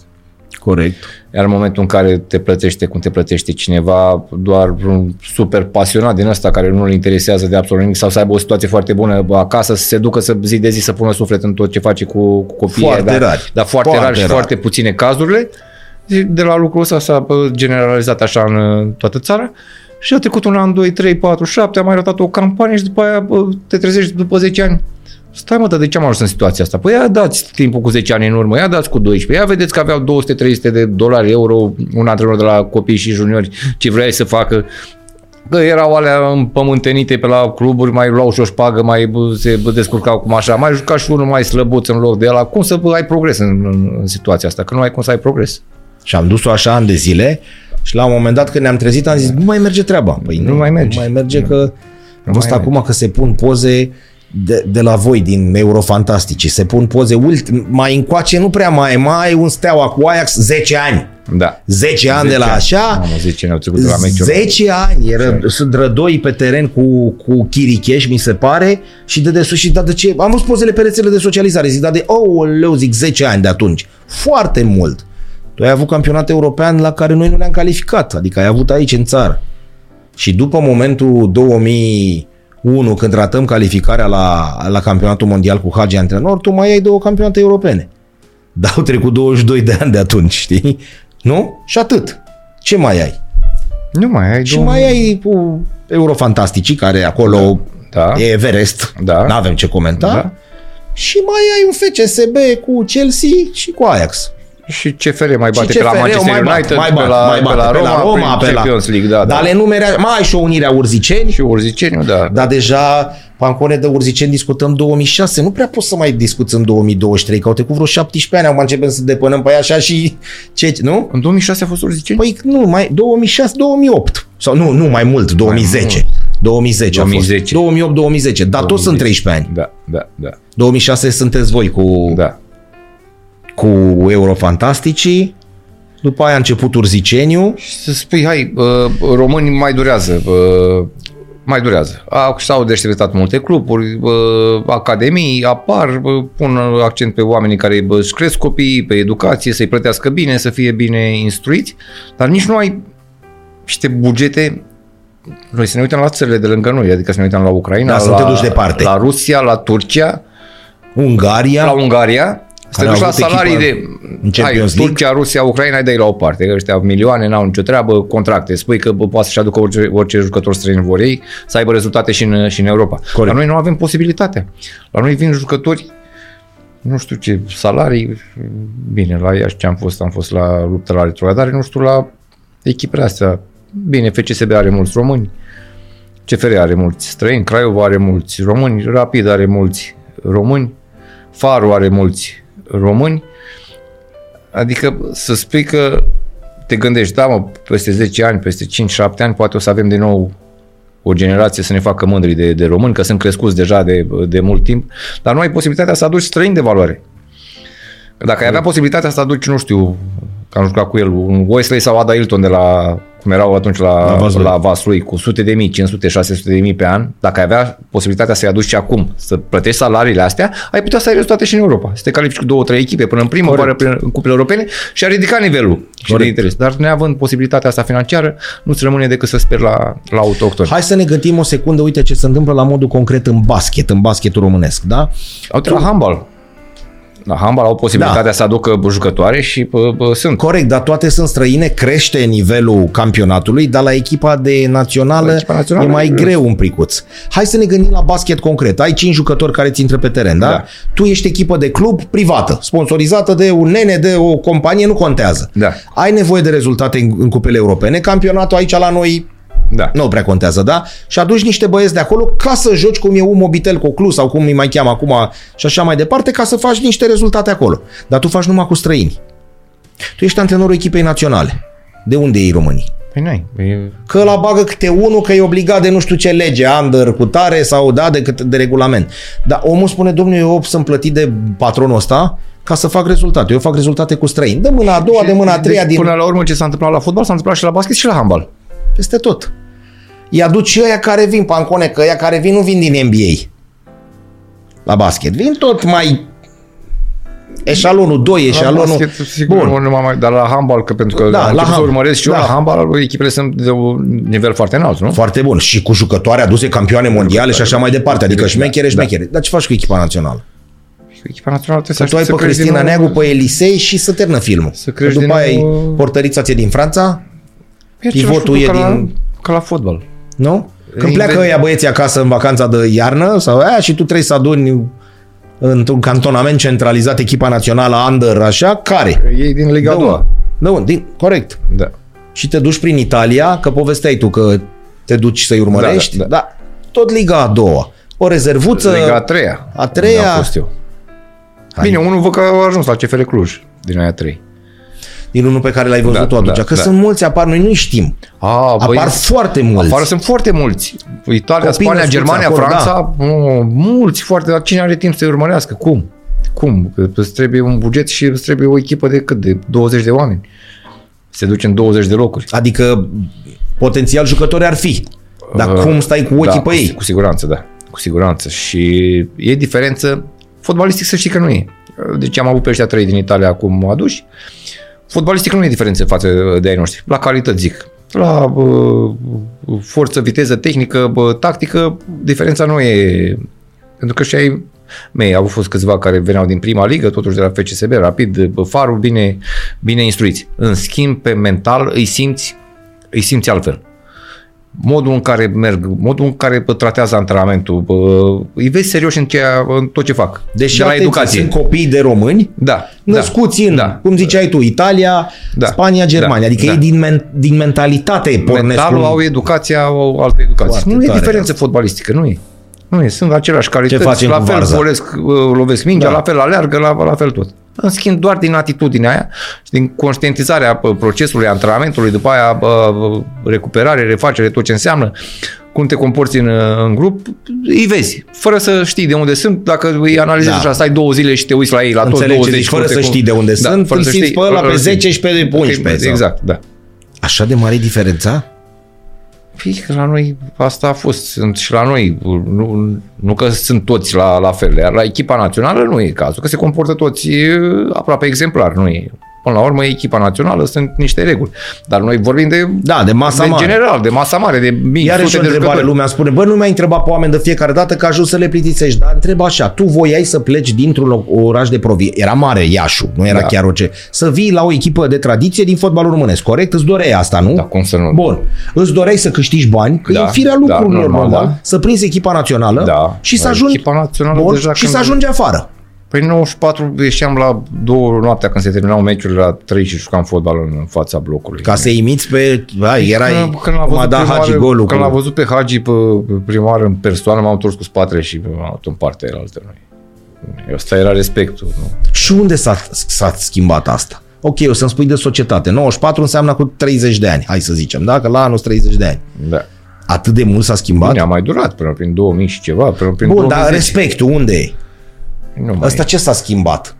Corect. Iar în momentul în care te plătește cum te plătește cineva, doar un super pasionat din ăsta care nu-l interesează de absolut nimic sau să aibă o situație foarte bună acasă, să se ducă să zi de zi să pună suflet în tot ce face cu, cu copiii. Foarte dar, rari. Dar foarte, Foarte rar și rar. foarte puține cazurile. De la lucrul ăsta s-a bă, generalizat așa în uh, toată țara. Și a trecut un an, 2, 3, 4, 7, am mai ratat o campanie și după aia bă, te trezești după 10 ani. Stai mă, dar de ce am ajuns în situația asta? Păi ia dați timpul cu 10 ani în urmă, ia dați cu 12, ia vedeți că aveau 200-300 de dolari, euro, un antrenor de la copii și juniori, ce vrei să facă. Că erau alea împământenite pe la cluburi, mai luau și o șpagă, mai bă, se bă, descurcau cum așa, mai juca și unul mai slăbuț în loc de ăla. Cum să bă, ai progres în, în, în situația asta? Că nu ai cum să ai progres. Și am dus-o așa ani de zile și la un moment dat când ne-am trezit am zis, nu mai merge treaba. Păi nu, Nu mai merge. Nu mai merge că am văzut mai acum că se pun poze de, de la voi din Eurofantastici. Se pun poze ult- mai încoace, nu prea mai, mai un steaua cu Ajax 10 ani. Da. 10 ani de la așa, Mamă, 10 ani au trecut de la meciul. 10 ani, era, sunt rădoi pe teren cu, cu Chiricheș, mi se pare, și de desus și da de ce? Am văzut pozele pe rețele de socializare, zic, da de, oh, leu, zic, 10 ani de atunci. Foarte mult. Tu ai avut campionat european la care noi nu ne-am calificat, adică ai avut aici în țară. Și după momentul 2001, când ratăm calificarea la, la campionatul mondial cu Hagi antrenor, tu mai ai două campionate europene. Dar au trecut 22 de ani de atunci, știi? Nu? Și atât. Ce mai ai? Nu mai ai Și două- mai ai cu Eurofantasticii, care acolo Da. e Everest, Da. n-avem ce comenta, Da. și mai ai un FCSB cu Chelsea și cu Ajax. Și CFR mai bate Și pe la CFR-ul Manchester mai bate, United, mai pe bate, la, mai pe la bate, pe Roma, la Roma, prin pe la- Champions League, da, Dar da. le numerea, mai ai și o unire a urziceni, Și Urziceniu, da. dar deja Pancone de urziceni discutăm 2006, nu prea poți să mai discuți în 2023, că au trecut vreo 17 ani, acum începem să depănăm pe aia așa și ce, nu? În 2006 a fost Urziceniu? Păi nu, mai 2006, 2008. Sau nu, nu, mai mult, 2010. 2010 a 2010. fost. 2008, 2010. Dar toți sunt 13 ani. Da, da, da. 2006 sunteți voi cu, Da. Cu Eurofantasticii. După aia a început Urziceniu. Și să spui, hai, uh, românii mai durează, uh, mai durează. Au- S-au deșteptat multe cluburi, uh, academii apar, uh, pun accent pe oamenii care uh, își cresc copiii, pe educație, să-i plătească bine, să fie bine instruiți, dar nici nu ai niște bugete noi să ne uităm la țările de lângă noi, adică să ne uităm la Ucraina, Da, să la, nu te duci departe. la Rusia, la Turcia, Ungaria. la Ungaria, să te Care duci au la avut salarii echipă de în Champions hai, League. Turcia, Rusia, Ucraina, îi dai la o parte. Că ăștia milioane, n-au nicio treabă, contracte. Spui că bă, poate să-și aducă orice, orice jucător străin vor ei, să aibă rezultate și în, și în Europa. Corect. La noi nu avem posibilitatea. La noi vin jucători nu știu ce salarii, bine, la Iași ce am fost, am fost la luptă la retrogradare, nu știu la echipele astea. Bine, FCSB are mulți români, CFR are mulți străini, Craiova are mulți români, Rapid are mulți români, Faru are mulți români. Adică să spui că te gândești, da mă, peste 10 ani, peste 5-7 ani, poate o să avem din nou o generație să ne facă mândri de, de români, că sunt crescuți deja de, de mult timp, dar nu ai posibilitatea să aduci străini de valoare. Dacă ai avea posibilitatea să aduci, nu știu, că am jucat cu el, un Wesley sau Ada Hilton de la, cum erau atunci la, La la, Vaslui. la Vaslui, cu sute de mii, 500, 600 de mii pe an, dacă ai avea posibilitatea să-i aduci și acum, să plătești salariile astea, ai putea să ai rezultate și în Europa. Să te califici cu două, trei echipe până în primă, oară prin, în cupele europene și a ridicat nivelul și de Corect. interes. Dar neavând posibilitatea asta financiară, nu-ți rămâne decât să speri la, la autohtoni. Hai să ne gândim o secundă, uite ce se întâmplă la modul concret în basket, în basketul românesc, da? Uite, la handball. La handball au posibilitatea Da. să aducă jucătoare și bă, bă, sunt. Corect, dar toate sunt străine, crește nivelul campionatului, dar la echipa de națională, La echipa națională e mai e greu. greu un pricuț. Hai să ne gândim la basket concret. Ai cinci jucători care ți intră pe teren, da? Da. Tu ești echipă de club privată, sponsorizată de un nene, de o companie, nu contează. Da. Ai nevoie de rezultate în, în cupele europene. Campionatul aici la noi Da. nu prea contează, da? Și aduci niște băieți de acolo ca să joci cum e un mobitel Coclu sau cum îi mai cheamă acum și așa mai departe, ca să faci niște rezultate acolo. Dar tu faci numai cu străini. Tu ești antrenorul echipei naționale. De unde ei românii? Păi n-ai. Păi, Că la bagă câte unul că e obligat de nu știu ce lege, under cu tare sau da, de, cât- de regulament. Dar omul spune, domnule, eu sunt plătit de patronul ăsta ca să fac rezultate. Eu fac rezultate cu străini. De mâna a doua, de mâna a treia, deci, din Până la urmă ce s-a întâmplat la fotbal s-a întâmplat și la basket și la handbal. Peste tot. Îi aduci și ăia care vin, pancone, că ăia care vin nu vin din NBA. La basket. Vin tot mai eșalonul 2, La eșalonul... basket, sigur, Bun. nu mai, dar la handbal, că pentru că Da, da, am la început să hand- urmăresc și eu da. la handbal, echipele sunt de un nivel foarte înalt, nu? Foarte bun. Și cu jucătoare aduse campioane mondiale și așa mai departe. Adică Da, șmechere, da. șmechere. Dar ce faci cu echipa națională? Echipa națională Că trebuie tu ai să pe crești Cristina din nou- Neagu, pe Elisei și să termină filmul. Să Că crești după din aia e nou- portărița ție din Franța, E același pivotul lucru e ca la- din- Ca la fotbal. nu? Când Ei, pleacă vezi- ăia băieții acasă în vacanța de iarnă sau aia și tu trebuie să aduni într-un cantonament centralizat echipa națională under, așa, care? Ei din Liga a De unde? doua. De unde? Din, corect. Da. Și te duci prin Italia, că povesteai tu că te duci să-i urmărești, Da, da, da, da. tot Liga a doua. O rezervuță, Liga a treia. a treia. Unde am fost eu. Bine, unul văd că a ajuns la CFR Cluj din aia trei. Din unul pe care l-ai văzut Da, tu atunci, da, că da. sunt mulți, apar, noi nu știm. A, Apar foarte mulți. Afară sunt foarte mulți. Italia, Copii Spania, născuți Germania, acolo, Franța, da. mulți foarte, dar cine are timp să-i urmărească? Cum? Cum? Că îți trebuie un buget și îți trebuie o echipă de cât? De 20 de oameni. Se duce în 20 de locuri. Adică potențial jucători ar fi. Dar Uh, cum stai cu ochii da, pe cu, ei? Cu siguranță, da. Cu siguranță. Și e diferență. Fotbalistic să știi că nu e. Deci am avut pe ăștia trei din Italia acum aduși. Fotbalistic nu e diferență față de ai noștri. La calități zic. La uh, forță, viteză, tehnică, bă, tactică, diferența nu e... Pentru că și ai mei, au fost câțiva care veneau din prima ligă, totuși de la FCSB, rapid, bă, farul, bine, bine instruiți. În schimb, pe mental îi simți, îi simți altfel modul în care merg, modul în care bă, tratează antrenamentul, bă, îi vezi serios în, ceea, în tot ce fac. Deci de la atenție, educație. sunt copii de români Da. născuți da, în, da, cum ziceai tu, Italia, Da. Spania, Germania. Da. Adică Da. ei din, men- din mentalitate pornesc. Mentalul un- au educația, au o altă educație. Foarte nu e tare, diferență fotbalistică, nu e. Nu e, sunt aceleași calități, facem la cu fel Varza? volesc, uh, lovesc mingea, Da. la fel alergă, la, la fel tot. În schimb, doar din atitudinea aia și din conștientizarea bă, procesului, antrenamentului, după aia bă, bă, recuperare, refacere, tot ce înseamnă, cum te comporți în, în grup, îi vezi, fără să știi de unde sunt, dacă îi analizezi Da. așa, stai două zile și te uiți la ei, la toți Înțeleg ce 20. zici, fără cum să te- știi de unde sunt, fără îl să simți știi, pe ăla îl pe simți. 10 și pe 11 sau- Exact, da. Așa de mare e diferența? Păi că la noi asta a fost, sunt și la noi, nu, nu că sunt toți la, la fel, iar la echipa națională nu e cazul, că se comportă toți e, aproape exemplar, nu e. Până la urmă, echipa națională sunt niște reguli. Dar noi vorbim de, Da, de masa de mare. general, de masa mare, de mii, Iarăși sute o de întrebare, jucători. lumea spune, bă, nu mai întreba pe oameni de fiecare dată că ajung să le plictisești, dar întreb așa, tu voiai să pleci dintr-un loc- oraș de provie, era mare Iașu, nu era Da. chiar orice, să vii la o echipă de tradiție din fotbalul românesc, corect? Îți doreai asta, nu? Da, cum să nu? Bun, îți doreai să câștigi bani, că Da, e firea da, lucrurilor, normal, normal, da. să prinzi echipa națională Da. și să Da, ajungi, echipa națională bun, deja și când- să ajungi afară. Păi 94 ieșeam la două noaptea când se terminau meciurile la 3 și jucam fotbal în fața blocului. Ca să imiți pe... Hai, erai Când- când l-a cum a văzut dat prima Hagi oară- golul. Când cu- l-a văzut pe Hagi pe pe prima oară în persoană, m-am întors cu spatele și m-am dat în partea aia noi. Asta era respectul. Nu? Și unde s-a, s-a schimbat asta? Ok, o să-mi spui de societate. 94 înseamnă cu 30 de ani, hai să zicem, da? Că la anul sunt 30 de ani. Da. Atât de mult s-a schimbat? Bine, a mai durat până prin 2000 și ceva, până prin Bun, 2010. dar respectul, unde e? Nu mai Ăsta ce s-a schimbat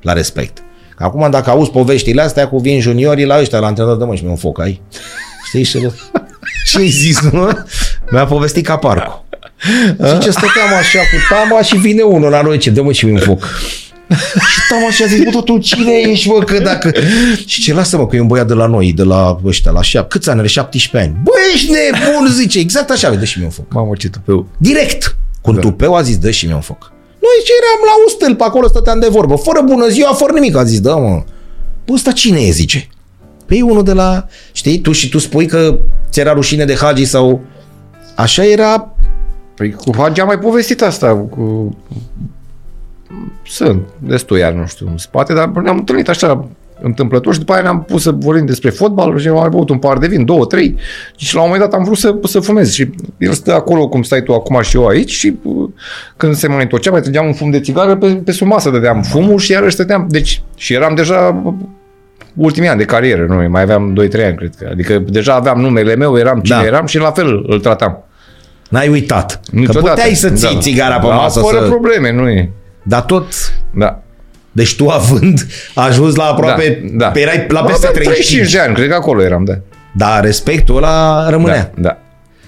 la respect? Că acum dacă auzi poveștile astea cu vin juniorii la ăștia, la antrenor de mă și mi un foc, ai? Știi ce? Ce-ai zis, nu? Mi-a povestit ca parcu. Zice, stăteam așa cu tama și vine unul la noi, ce dă mă și mi un foc. Și tama și a zis, bă, tu cine ești, mă, că dacă... Și ce lasă, mă, că e un băiat de la noi, de la ăștia, la șap... Câți ani are? 17 ani. Bă, ești nebun, zice, exact așa, dă și mi un foc. Mamă, ce tupeu. Direct. Cu un tupeu a zis, dă și mi un foc. Noi ce eram la un stâlp, acolo stăteam de vorbă, fără bună ziua, fără nimic, a zis, da, mă. Bă, ăsta cine e, zice? Păi e unul de la, știi, tu și tu spui că ți era rușine de Hagi sau... Așa era, Păi cu Hagi am mai povestit asta. Cu... Sunt destui ani, nu știu, în spate, dar ne-am întâlnit așa întâmplător și după aia ne-am pus să vorbim despre fotbal și am mai băut un par de vin, două, trei și la un moment dat am vrut să, să fumez și el stă acolo cum stai tu acum și eu aici și uh, când se mai întorcea mai trăgeam un fum de țigară pe, pe sub masă, dădeam fumul și iarăși stăteam, deci și eram deja uh, ultimii ani de carieră, nu mai aveam 2-3 ani, cred că. Adică deja aveam numele meu, eram cine Da. eram și la fel îl tratam. n-ai uitat. Că Niciodată. puteai să ții Da. țigara pe Da, masă, Fără să... probleme, nu e. dar tot... Da. Deci tu având ajuns la aproape, da, da. Pe erai la Aveam peste 35 35. de ani, cred că acolo eram, da. Dar respectul ăla rămânea. Da, da.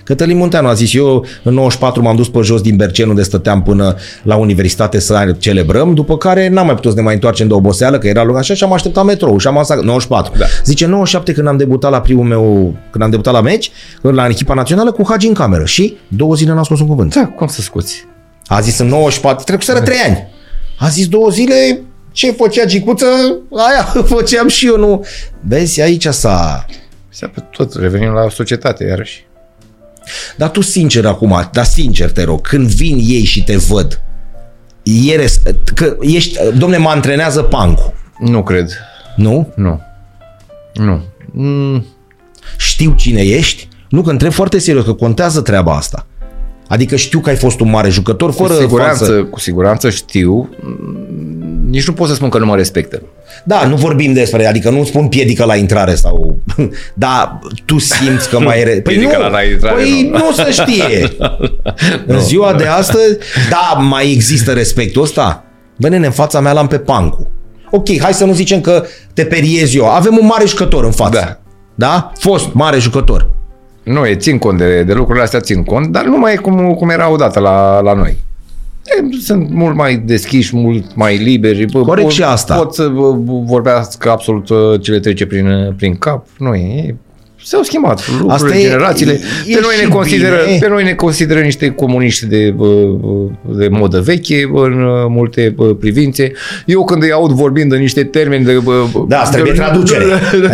Cătălin Munteanu a zis, eu în 94 m-am dus pe jos din Bercen unde stăteam până la universitate să celebrăm, după care n-am mai putut să ne mai întoarcem de oboseală, că era lung așa și am așteptat metrou și am asta 94. Da. Zice 97 când am debutat la primul meu, când am debutat la meci, la echipa națională cu Hagi în cameră și două zile n-am scos un cuvânt. Da, cum să scoți? A zis în 94, trecuseră 3 ani. A zis două zile, ce făcea Gicuță, aia făceam și eu, nu. Vezi, aici s-a... Se pe tot, revenim la societate, iarăși. Dar tu sincer acum, dar sincer te rog, când vin ei și te văd, e res- că ești, domne, mă antrenează pancul, Nu cred. nu? Nu. Nu. Mm, Știu cine ești? Nu, că întreb foarte serios, că contează treaba asta. Adică știu că ai fost un mare jucător, cu fără siguranță, față. cu siguranță știu. Mm, Nici nu pot să spun că nu mă respectă. Da, nu vorbim despre, adică nu spun piedică la intrare sau... Da, tu simți că mai... Re... Păi nu, Piedică la intrare, păi nu. nu se știe. În ziua de astăzi, da, mai există respectul ăsta? Bă, nene, în fața mea l-am pe Pancu. Ok, hai să nu zicem că te periez eu. Avem un mare jucător în față. Da. Da? Fost mare jucător. Nu, e, țin cont de, de lucrurile astea, țin cont, dar nu mai e cum, cum era odată la, la noi. E, Sunt mult mai deschiși, mult mai liberi. bă, Corect pot- și asta. Pot să bă, vorbească absolut uh, ce le trece prin, uh, prin cap. Nu e, e S-au schimbat Asta lucrurile, e- generațiile. e pe, noi și ne consideră, bine. pe noi ne consideră niște comuniști de, uh, de modă veche în uh, multe uh, privințe. Eu când îi aud vorbind în niște termeni de... uh, Da, îți trebuie de- traducere.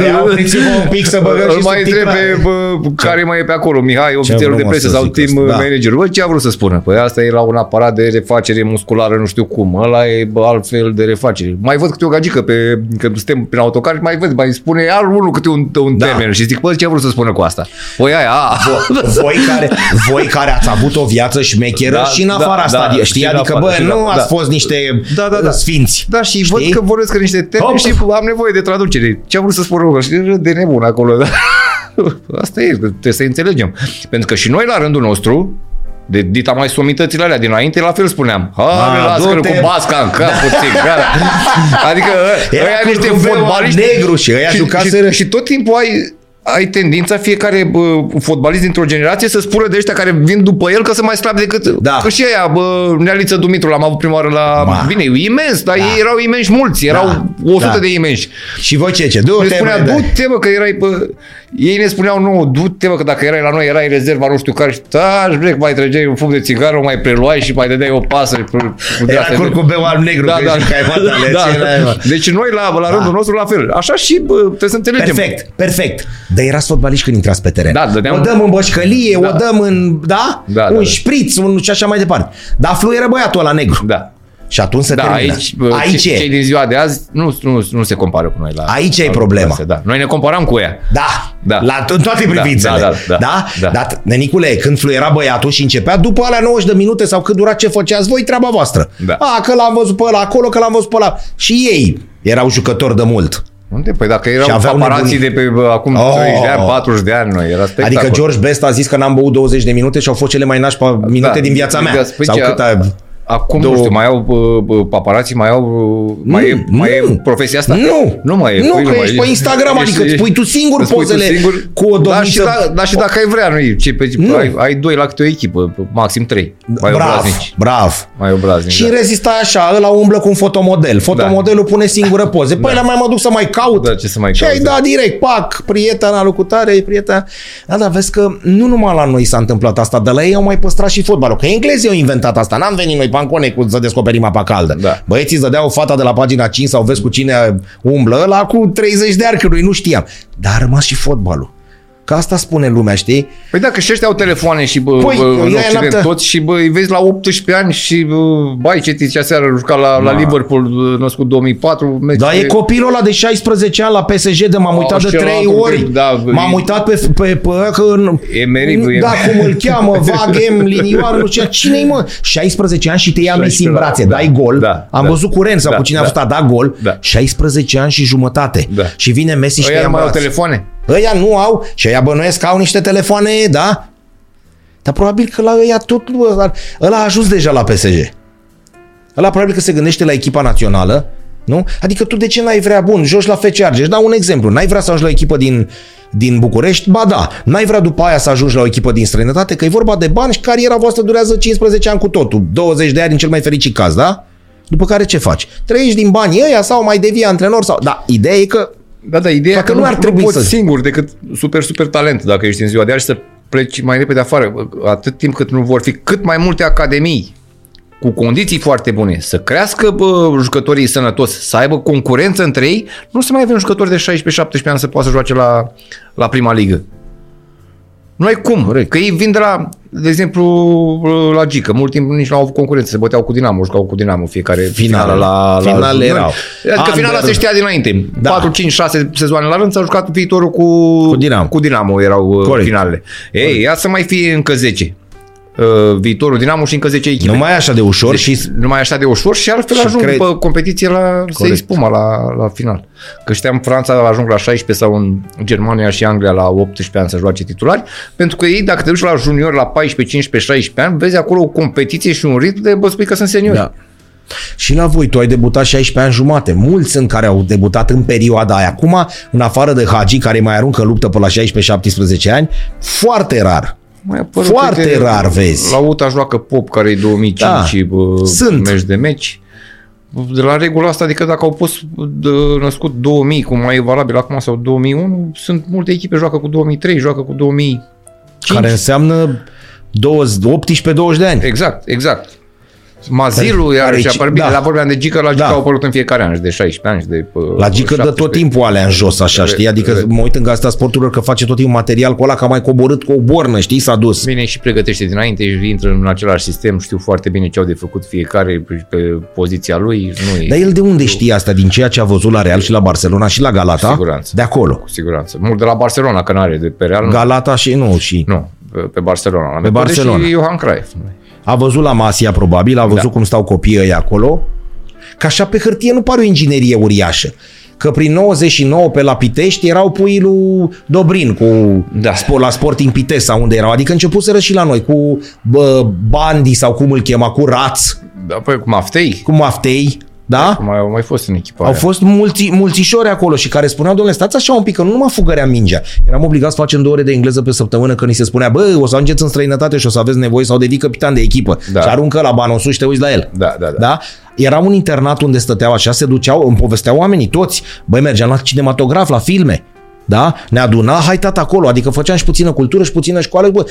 Ia opriți-vă un pic să băgăm Îl și mai întreb subtitrare. pe bă, care mai e pe acolo, Mihai, ofițerul de vrut, mă, presă să sau zic team asta, da. manager. Bă, ce a vrut să spună? Păi asta e la un aparat de refacere musculară, nu știu cum. Ăla e bă, altfel de refacere. Mai văd câte o gagică pe, când suntem prin autocar, mai văd, mai spune al unul câte un, un Da. termen. Și zic, bă, ce a vrut să spună cu asta? Păi aia, a. voi care, voi care ați avut o viață șmecheră Da, și în da, afara da, stadiei, știi? și în Adică, afară, bă, și în nu afară, ați da. fost niște Da, da, da. sfinți. Da, și Știi? văd că vorbesc în niște termeni Hop. și am nevoie de traducere. Ce a vrut să spună? Și râd de nebun acolo. Da? Asta e, trebuie să înțelegem. Pentru că și noi la rândul nostru, de dita mai somitățile alea dinainte, la fel spuneam. Ha, Ah, lasă-l du-te. cu basca în cap, puțin, gata. Adică Era ăia niște curcubeu fotbaliști. negru și ăia și, jucaseră- și, și tot timpul ai ai tendința fiecare bă, fotbalist dintr-o generație să spună de ăștia care vin după el că sunt mai slabi decât Da. că și aia, bă, Nealiță Dumitru l-am avut prima oară la Ma. Bine, imens, dar Da. ei erau imensi mulți, erau Da. 100 Da. de imensi. Și voi ce? Ce? Ne Du-te, spunea, bă, da. du-te mă că erai pe... Ei ne spuneau, nu, du-te mă că dacă erai la noi, erai rezerva nu știu care și taci, bre, mai trăgeai un fum de țigară, o mai preluai și mai dădeai o pasă. Cu, cu Era de-astea. curcubeu alb-negru, da, că da, jucai matale, da, ce era, mă? Deci noi la, la rândul nostru la fel. Așa și bă, trebuie să înțelegem. Perfect, perfect. Dar erați fotbaliști când intrați pe teren. Da, dădeam- O dăm în bășcălie, Da. o dăm în, da? Da, un da, da. șpriț, un și așa mai departe. Dar fluieră băiatul ăla negru. Da. Și atunci se Da, termină. aici, bă, aici ce- e. cei din ziua de azi nu, nu, nu se compară cu noi. La, Aici e la problema. clase, Da. Noi ne comparăm cu ea. Da, Da. La, în toate Da, privințele. da, da, da, da. Dar, nenicule, când fluiera băiatul și începea, după alea 90 de minute sau cât dura ce făceați voi, treaba voastră. Da. A, că l-am văzut pe ăla acolo, că l-am văzut pe ăla. Și ei erau jucători de mult. Unde? Păi dacă Și erau aveau paparații de nebunii. pe bă, acum Oh. 30 de ani, 40 de ani, noi era spectacol. Adică George Best a zis că n-am băut 20 de minute și au fost cele mai nașpa minute Da, din viața mea. păi sau ce- cât a... Acum, Două- nu știu, mai au bă, bă, paparații, mai au, mai, Nu, e, mai nu. e profesia asta? Nu. Nu mai e. Nu, Păi că mai ești e. pe Instagram, adică îți pui tu singur îți pui tu pozele cu o da, și, domniță- da, da, și dacă ai vrea, nu e. Ce, pe, Nu. ai, ai doi la câte o echipă, maxim trei. Mai Brav, obraznici. brav. Mai obraznici, Și da. în rest stai așa, ăla umblă cu un fotomodel. Fotomodelul pune singură poze. Păi la mai mă duc să mai caut. Da, ce să mai și ai cauți, da. dat direct, pac, prietena lui cutare, prietena. Da, dar vezi că nu numai la noi s-a întâmplat asta, dar la ei au mai păstrat și fotbalul. Că englezii au inventat asta. N-am venit noi pancone cu să descoperim apa caldă. Da. Băieții îți dădeau fata de la pagina 5 sau vezi cu cine umblă, ăla cu 30 de ani, că noi nu știam. Dar a rămas și fotbalul. Că asta spune lumea, știi? Păi dacă și ăștia au telefoane și bă, Păi, bă, în ea e Occident noapte- toți și bă, îi vezi la 18 ani și bă, bai ce zicea seara juca la, la Ma. Liverpool bă, născut 2004 meci Dar pe- e copilul ăla de 16 ani la PSG de m-am Oh, uitat de și 3 ăla cu- ori. da, m-am e- uitat pe, pe, pe, că în, Emery, bă, Da, Emery. cum îl cheamă, Vaghem, linioară, nu știu, cine mă? 16 ani și te ia Messi 16 în brațe, da, dai gol. da, Am da. văzut curent sau Da, cu cine a da. fost a dat gol. Da. 16 ani și jumătate. Da. Și vine Messi și te Ăia ia nu în mai au brațe. telefoane. Ăia nu au și ăia bănuiesc că au niște telefoane, da? Dar probabil că la ăia tot ăla, ăla a ajuns deja la PSG. Ăla probabil că se gândește la echipa națională, nu? Adică tu de ce n-ai vrea, bun, joci la FC Argeș, dau un exemplu, n-ai vrea să ajungi la o echipă din, din București? Ba da, n-ai vrea după aia să ajungi la o echipă din străinătate, că e vorba de bani și cariera voastră durează 15 ani cu totul, 20 de ani în cel mai fericit caz, da? După care ce faci? Trăiești din banii ăia sau mai devii antrenor? Sau... Da, ideea e că Da, da, ideea Dacă că nu nu, ar nu trebui poți să- singur decât super, super talent dacă ești în ziua de azi să pleci mai repede afară. Atât timp cât nu vor fi cât mai multe academii cu condiții foarte bune, să crească bă, jucătorii sănătoși, să aibă concurență între ei, nu se mai avem jucători de 16-17 ani să poată să joace la, la prima ligă. Nu ai cum, Corect. că ei vin de la, de exemplu, la Gică. Mult timp nici nu au avut concurență, se băteau cu Dinamo, jucau cu Dinamo fiecare Finale. finală la, la Finalele juniori. erau. Adică finala Under- se știa dinainte. Da. 4, 5, 6 sezoane la rând s-a jucat viitorul cu, Cu Dinamo. Cu Dinamo erau uh, Corect. finalele. Ei, ia să mai fie încă 10. Uh, viitorul Dinamo și încă 10 echipe. nu mai e așa de ușor Deci, și numai așa de ușor și altfel Și ajung cred- pe competiție la să Corect. spuma la, la final. Că știam Franța ajung la 16 sau în Germania și Anglia la 18 ani să joace titulari, pentru că ei dacă te duci la junior la 14, 15, 16 ani, vezi acolo o competiție și un ritm de bă spui că sunt seniori. Da. Și la voi, tu ai debutat 16 ani jumate. Mulți sunt care au debutat în perioada aia. Acum, în afară de Hagi, care mai aruncă luptă pe la 16-17 ani, foarte rar. Mai apărut, Foarte uite, rar vezi. La UTA joacă Pop, care e 2005 Da. bă, Sunt. meci de meci. de la regula asta, adică dacă au pus de, născut 2000, cum mai e valabil acum, sau 2001, sunt multe echipe, joacă cu 2003, joacă cu 2000. Care înseamnă 18-20 de ani. Exact, exact. Mazilul, iar și apar bine, da. la vorbeam de Gică, la Gică da. au apărut în fiecare an, de 16 ani. De, la Gică dă tot timpul alea în jos, așa, știi? Adică re, mă uit în gazeta sporturilor că face tot timpul material cu ăla, că a mai coborât cu o bornă, știi, s-a dus. Bine, și pregătește dinainte, și intră în același sistem, știu foarte bine ce au de făcut fiecare pe poziția lui. Nu Dar el de unde știe asta? Din ceea ce a văzut la Real și la Barcelona și la Galata? Cu siguranță. De acolo. Cu siguranță. Mult de la Barcelona, că n-are de pe Real. Galata și nu, și... Nu, pe Barcelona. Pe Barcelona. Și Johan Cruyff. A văzut la Masia probabil, a văzut da. cum stau copiii ăia acolo. Că așa pe hârtie nu pare o inginerie uriașă. Că prin 99 pe la Pitești erau puii lui Dobrin cu da. sport, la Sporting Pitești sau unde erau. Adică începuseră și la noi cu bă, Bandi sau cum îl chema, cu Raț. Da, păi cu Maftei. Cu Maftei. Da? Mai, au mai fost în echipa Au aia. fost mulți, mulțișori acolo și care spuneau, domnule, stați așa un pic, că nu numai fugărea mingea. Eram obligat să facem două ore de engleză pe săptămână, că ni se spunea, bă, o să ajungeți în străinătate și o să aveți nevoie sau devii capitan de echipă. Da. Și aruncă la banul sus și te uiți la el. Da, da, da. da? Era un internat unde stăteau așa, se duceau, îmi povesteau oamenii toți. Băi, mergeam la cinematograf, la filme. Da? Ne aduna, hai tata acolo, adică făceam și puțină cultură și puțină școală. Bă,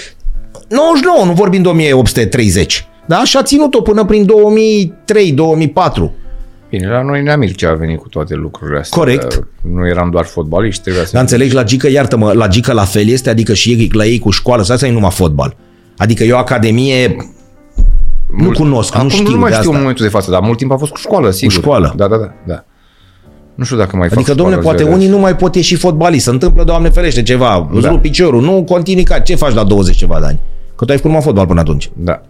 99, nu vorbim de 1830. Da? Și a ținut-o până prin 2003-2004. Bine, la noi ne-am ce a venit cu toate lucrurile astea. Corect. Nu eram doar fotbaliști, trebuia să... Dar înțelegi, la Gică, iartă-mă, la Gică la fel este, adică și ei, la ei cu școală, să asta e numai fotbal. Adică eu academie mult, nu cunosc, acum nu știu nu mai de știu asta. în momentul de față, dar mult timp a fost cu școală, sigur. Cu școală. Da, da, da. da. Nu știu dacă mai Adică, fac domnule, poate unii nu mai pot ieși fotbalist, se întâmplă, Doamne ferește, ceva, îți Da. rup piciorul, nu continui ca, ce faci la 20 ceva de ani? Că tu ai făcut numai fotbal până atunci. Da.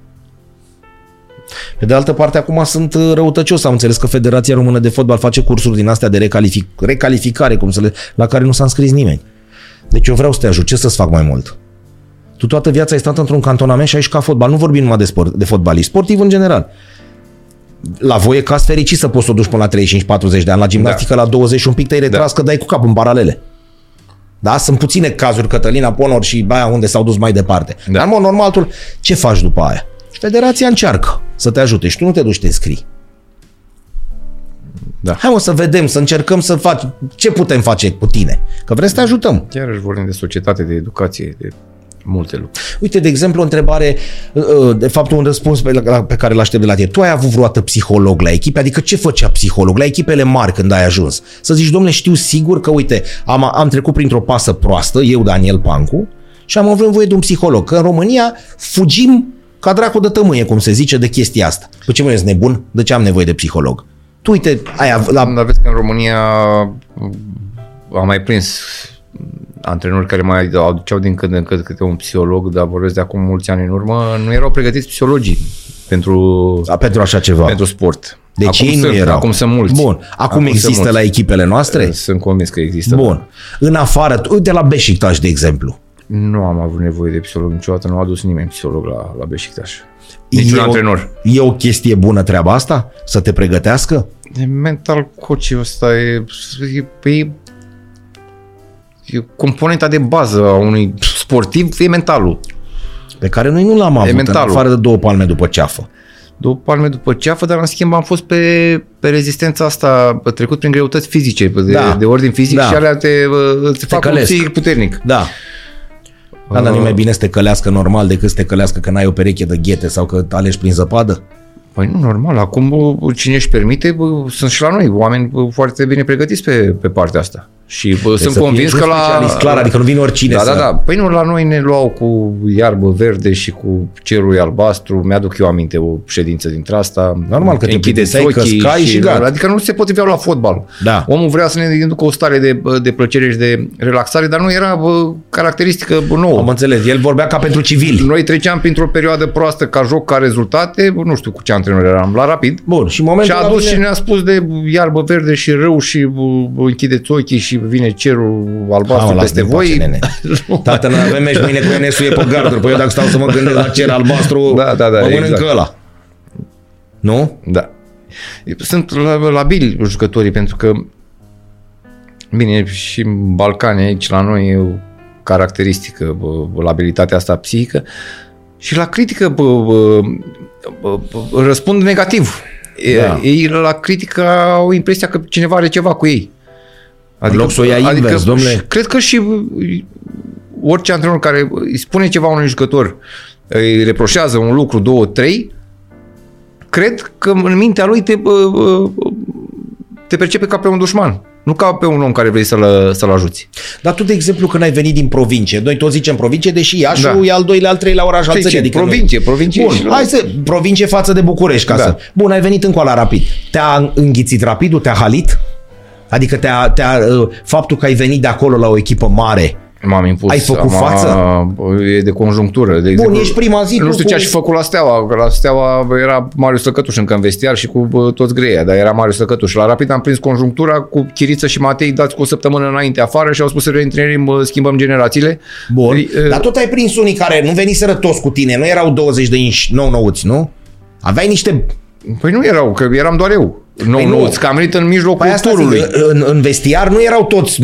Pe de altă parte, acum sunt uh, răutăcios. Am înțeles că Federația Română de Fotbal face cursuri din astea de recalific- recalificare, cum să le, la care nu s-a înscris nimeni. Deci eu vreau să te ajut. Ce să-ți fac mai mult? Tu toată viața ai stat într-un cantonament și ai ca fotbal. Nu vorbim numai de, sport, de fotbalist, sportiv în general. La voie ca fericit să poți să o duci până la 35-40 de ani. La gimnastică la 20 și un pic te-ai retras că dai cu capul în paralele. Da? Sunt puține cazuri, Cătălina Ponor și aia unde s-au dus mai departe. Da. Dar în mod normal, tu, ce faci după aia? Și federația încearcă să te ajute și tu nu te duci să te înscrii. Da. Hai mă să vedem, să încercăm să faci ce putem face cu tine. Că vrem să te ajutăm. Chiar își vorbim de societate, de educație, de multe lucruri. Uite, de exemplu, o întrebare, uh, de fapt un răspuns pe, la, pe care l-aștept de la tine. Tu ai avut vreodată psiholog la echipe? Adică ce făcea psiholog la echipele mari când ai ajuns? Să zici, domnule, știu sigur că, uite, am, am trecut printr-o pasă proastă, eu, Daniel Pancu, și am avut nevoie de un psiholog. Că în România fugim ca dracu de tămâie, cum se zice, de chestia asta. Păi ce mă ești nebun? De ce am nevoie de psiholog? Tu, uite, ai, av- la, Dar vezi că în România am mai prins antrenori care mai aduceau din când în când câte un psiholog, dar vorbesc de acum mulți ani în urmă, nu erau pregătiți psihologii pentru, a, pentru așa ceva. pentru sport. Deci acum ei sunt, nu erau. Acum sunt mulți. Bun. Acum, Acum sunt există mulți. la echipele noastre? Sunt convins că există. Bun. În afară, uite la Beşiktaş, de exemplu. Nu am avut nevoie de psiholog niciodată, nu a adus nimeni psiholog la, la Beşiktaş. Niciun E o- antrenor. E o chestie bună treaba asta? Să te pregătească? De mental coach ăsta e, e, e, e componenta de bază a unui sportiv, e mentalul. Pe care noi nu l-am avut, în mentalul. afară de două palme după ceafă. Două palme după ceafă, dar în schimb am fost pe, pe rezistența asta, trecut prin greutăți fizice, de, Da. de ordin fizic Da. și alea te, te fac un călesc. psihic puternic. Da. Da, dar nu e mai bine să te călească normal decât să te călească că n-ai o pereche de ghete sau că alegi prin zăpadă? Păi nu, normal. Acum bă, cine își permite, bă, sunt și la noi oameni bă, foarte bine pregătiți pe, pe partea asta. Și bă, Trebuie sunt să fii convins un că la... specialist, clar, adică nu vine oricine Da, să... da, da. Păi nu, la noi ne luau cu iarbă verde și cu cerul albastru. Mi-aduc eu aminte o ședință dintre asta. Normal că te Închideți plictiseai, ochii căscai și gata. Adică nu se potriveau la fotbal. Da. Omul vrea să ne inducă o stare de, de plăcere și de relaxare, dar nu era bă, caracteristică bă, nouă. Am înțeles, el vorbea ca pentru civili. Noi treceam printr-o perioadă proastă ca joc, ca rezultate, nu știu cu ce antrenor eram, la rapid. Bun, și în Și momentul a ăla adus vine- și ne-a spus de iarbă verde și râu și bă, bă, închideți ochii și vine cerul albastru Mamă, peste lasă-te voi. în pace, nene. Tată, noi avem meci mâine cu NSU e pe garduri. Păi eu dacă stau să mă gândesc la cer albastru, Da, da, da, mă mănâncă exact. ăla. Nu? Da. Sunt la- labili jucătorii pentru că bine, și în Balcani aici la noi e o caracteristică bă, labilitatea asta psihică și la critică bă, bă, bă, bă, răspund negativ. Da. Ei la critică au impresia că cineva are ceva cu ei. În loc să o ia invers, domnule. Cred că și orice antrenor care îi spune ceva unui jucător, îi reproșează un lucru, două, trei, cred că în mintea lui te, te percepe ca pe un dușman. Nu ca pe un om care vrei să-l, să-l ajuți. Dar tu, de exemplu, când ai venit din provincie, noi toți zicem provincie, deși Iașu da. e al doilea, al treilea oraș al țării. Adică provincie, noi... provincie. Bun, hai să, provincie față de București, ca da. să... Bun, ai venit încă la Rapid. Te-a înghițit Rapidul, te-a halit? Adică te-a, te-a, uh, faptul că ai venit de acolo la o echipă mare, M-am impus. Ai făcut am, față? E de conjunctură. De Bun, exemplu, ești prima zi. Nu știu cu... ce aș fi făcut la Steaua. La Steaua era Marius Săcătuș încă în vestiar și cu toți greia, dar era Marius Săcătuș. La Rapid am prins conjunctura cu Chiriță și Matei dați cu o săptămână înainte afară și au spus să reintrărim, schimbăm generațiile. Bun, e, dar tot ai prins unii care nu veniseră toți cu tine, nu erau 20 de inși nou-nouți, nu? Aveai niște... Păi nu erau, că eram doar eu. Nou, păi nu, că am venit în mijlocul păi turului. Zic, în, în vestiar nu erau toți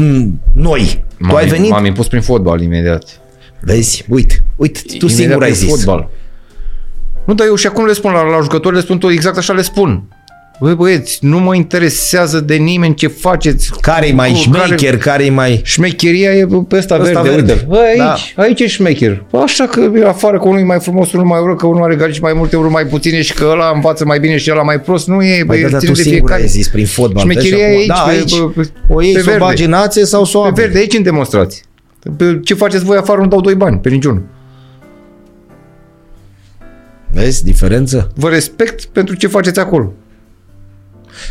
noi. M-am, tu ai venit... M-am impus prin fotbal imediat. Vezi? Uite, uite, tu imediat singur ai zis. Fotbal. Nu, dar eu și acum le spun la, la jucători, le spun tot exact așa le spun. Băi băieți, nu mă interesează de nimeni ce faceți. Care-i mai șmecher, care... care-i mai... Șmecheria e pe ăsta, ăsta verde, verde. Bă, aici, da. aici e șmecher. Așa că e afară că unul e mai frumos, unul mai urât, că unul are garici mai multe, unul mai puține și că ăla învață mai bine și ăla mai prost. Nu e, băi, da, tu singur ai zis prin fotbal. Șmecheria e aici, da, pe, aici. Pe, o iei să o bagi în sau să o Pe verde, aici în demonstrații. Pe ce faceți voi afară nu dau doi bani, pe niciunul. Vezi diferență? Vă respect pentru ce faceți acolo.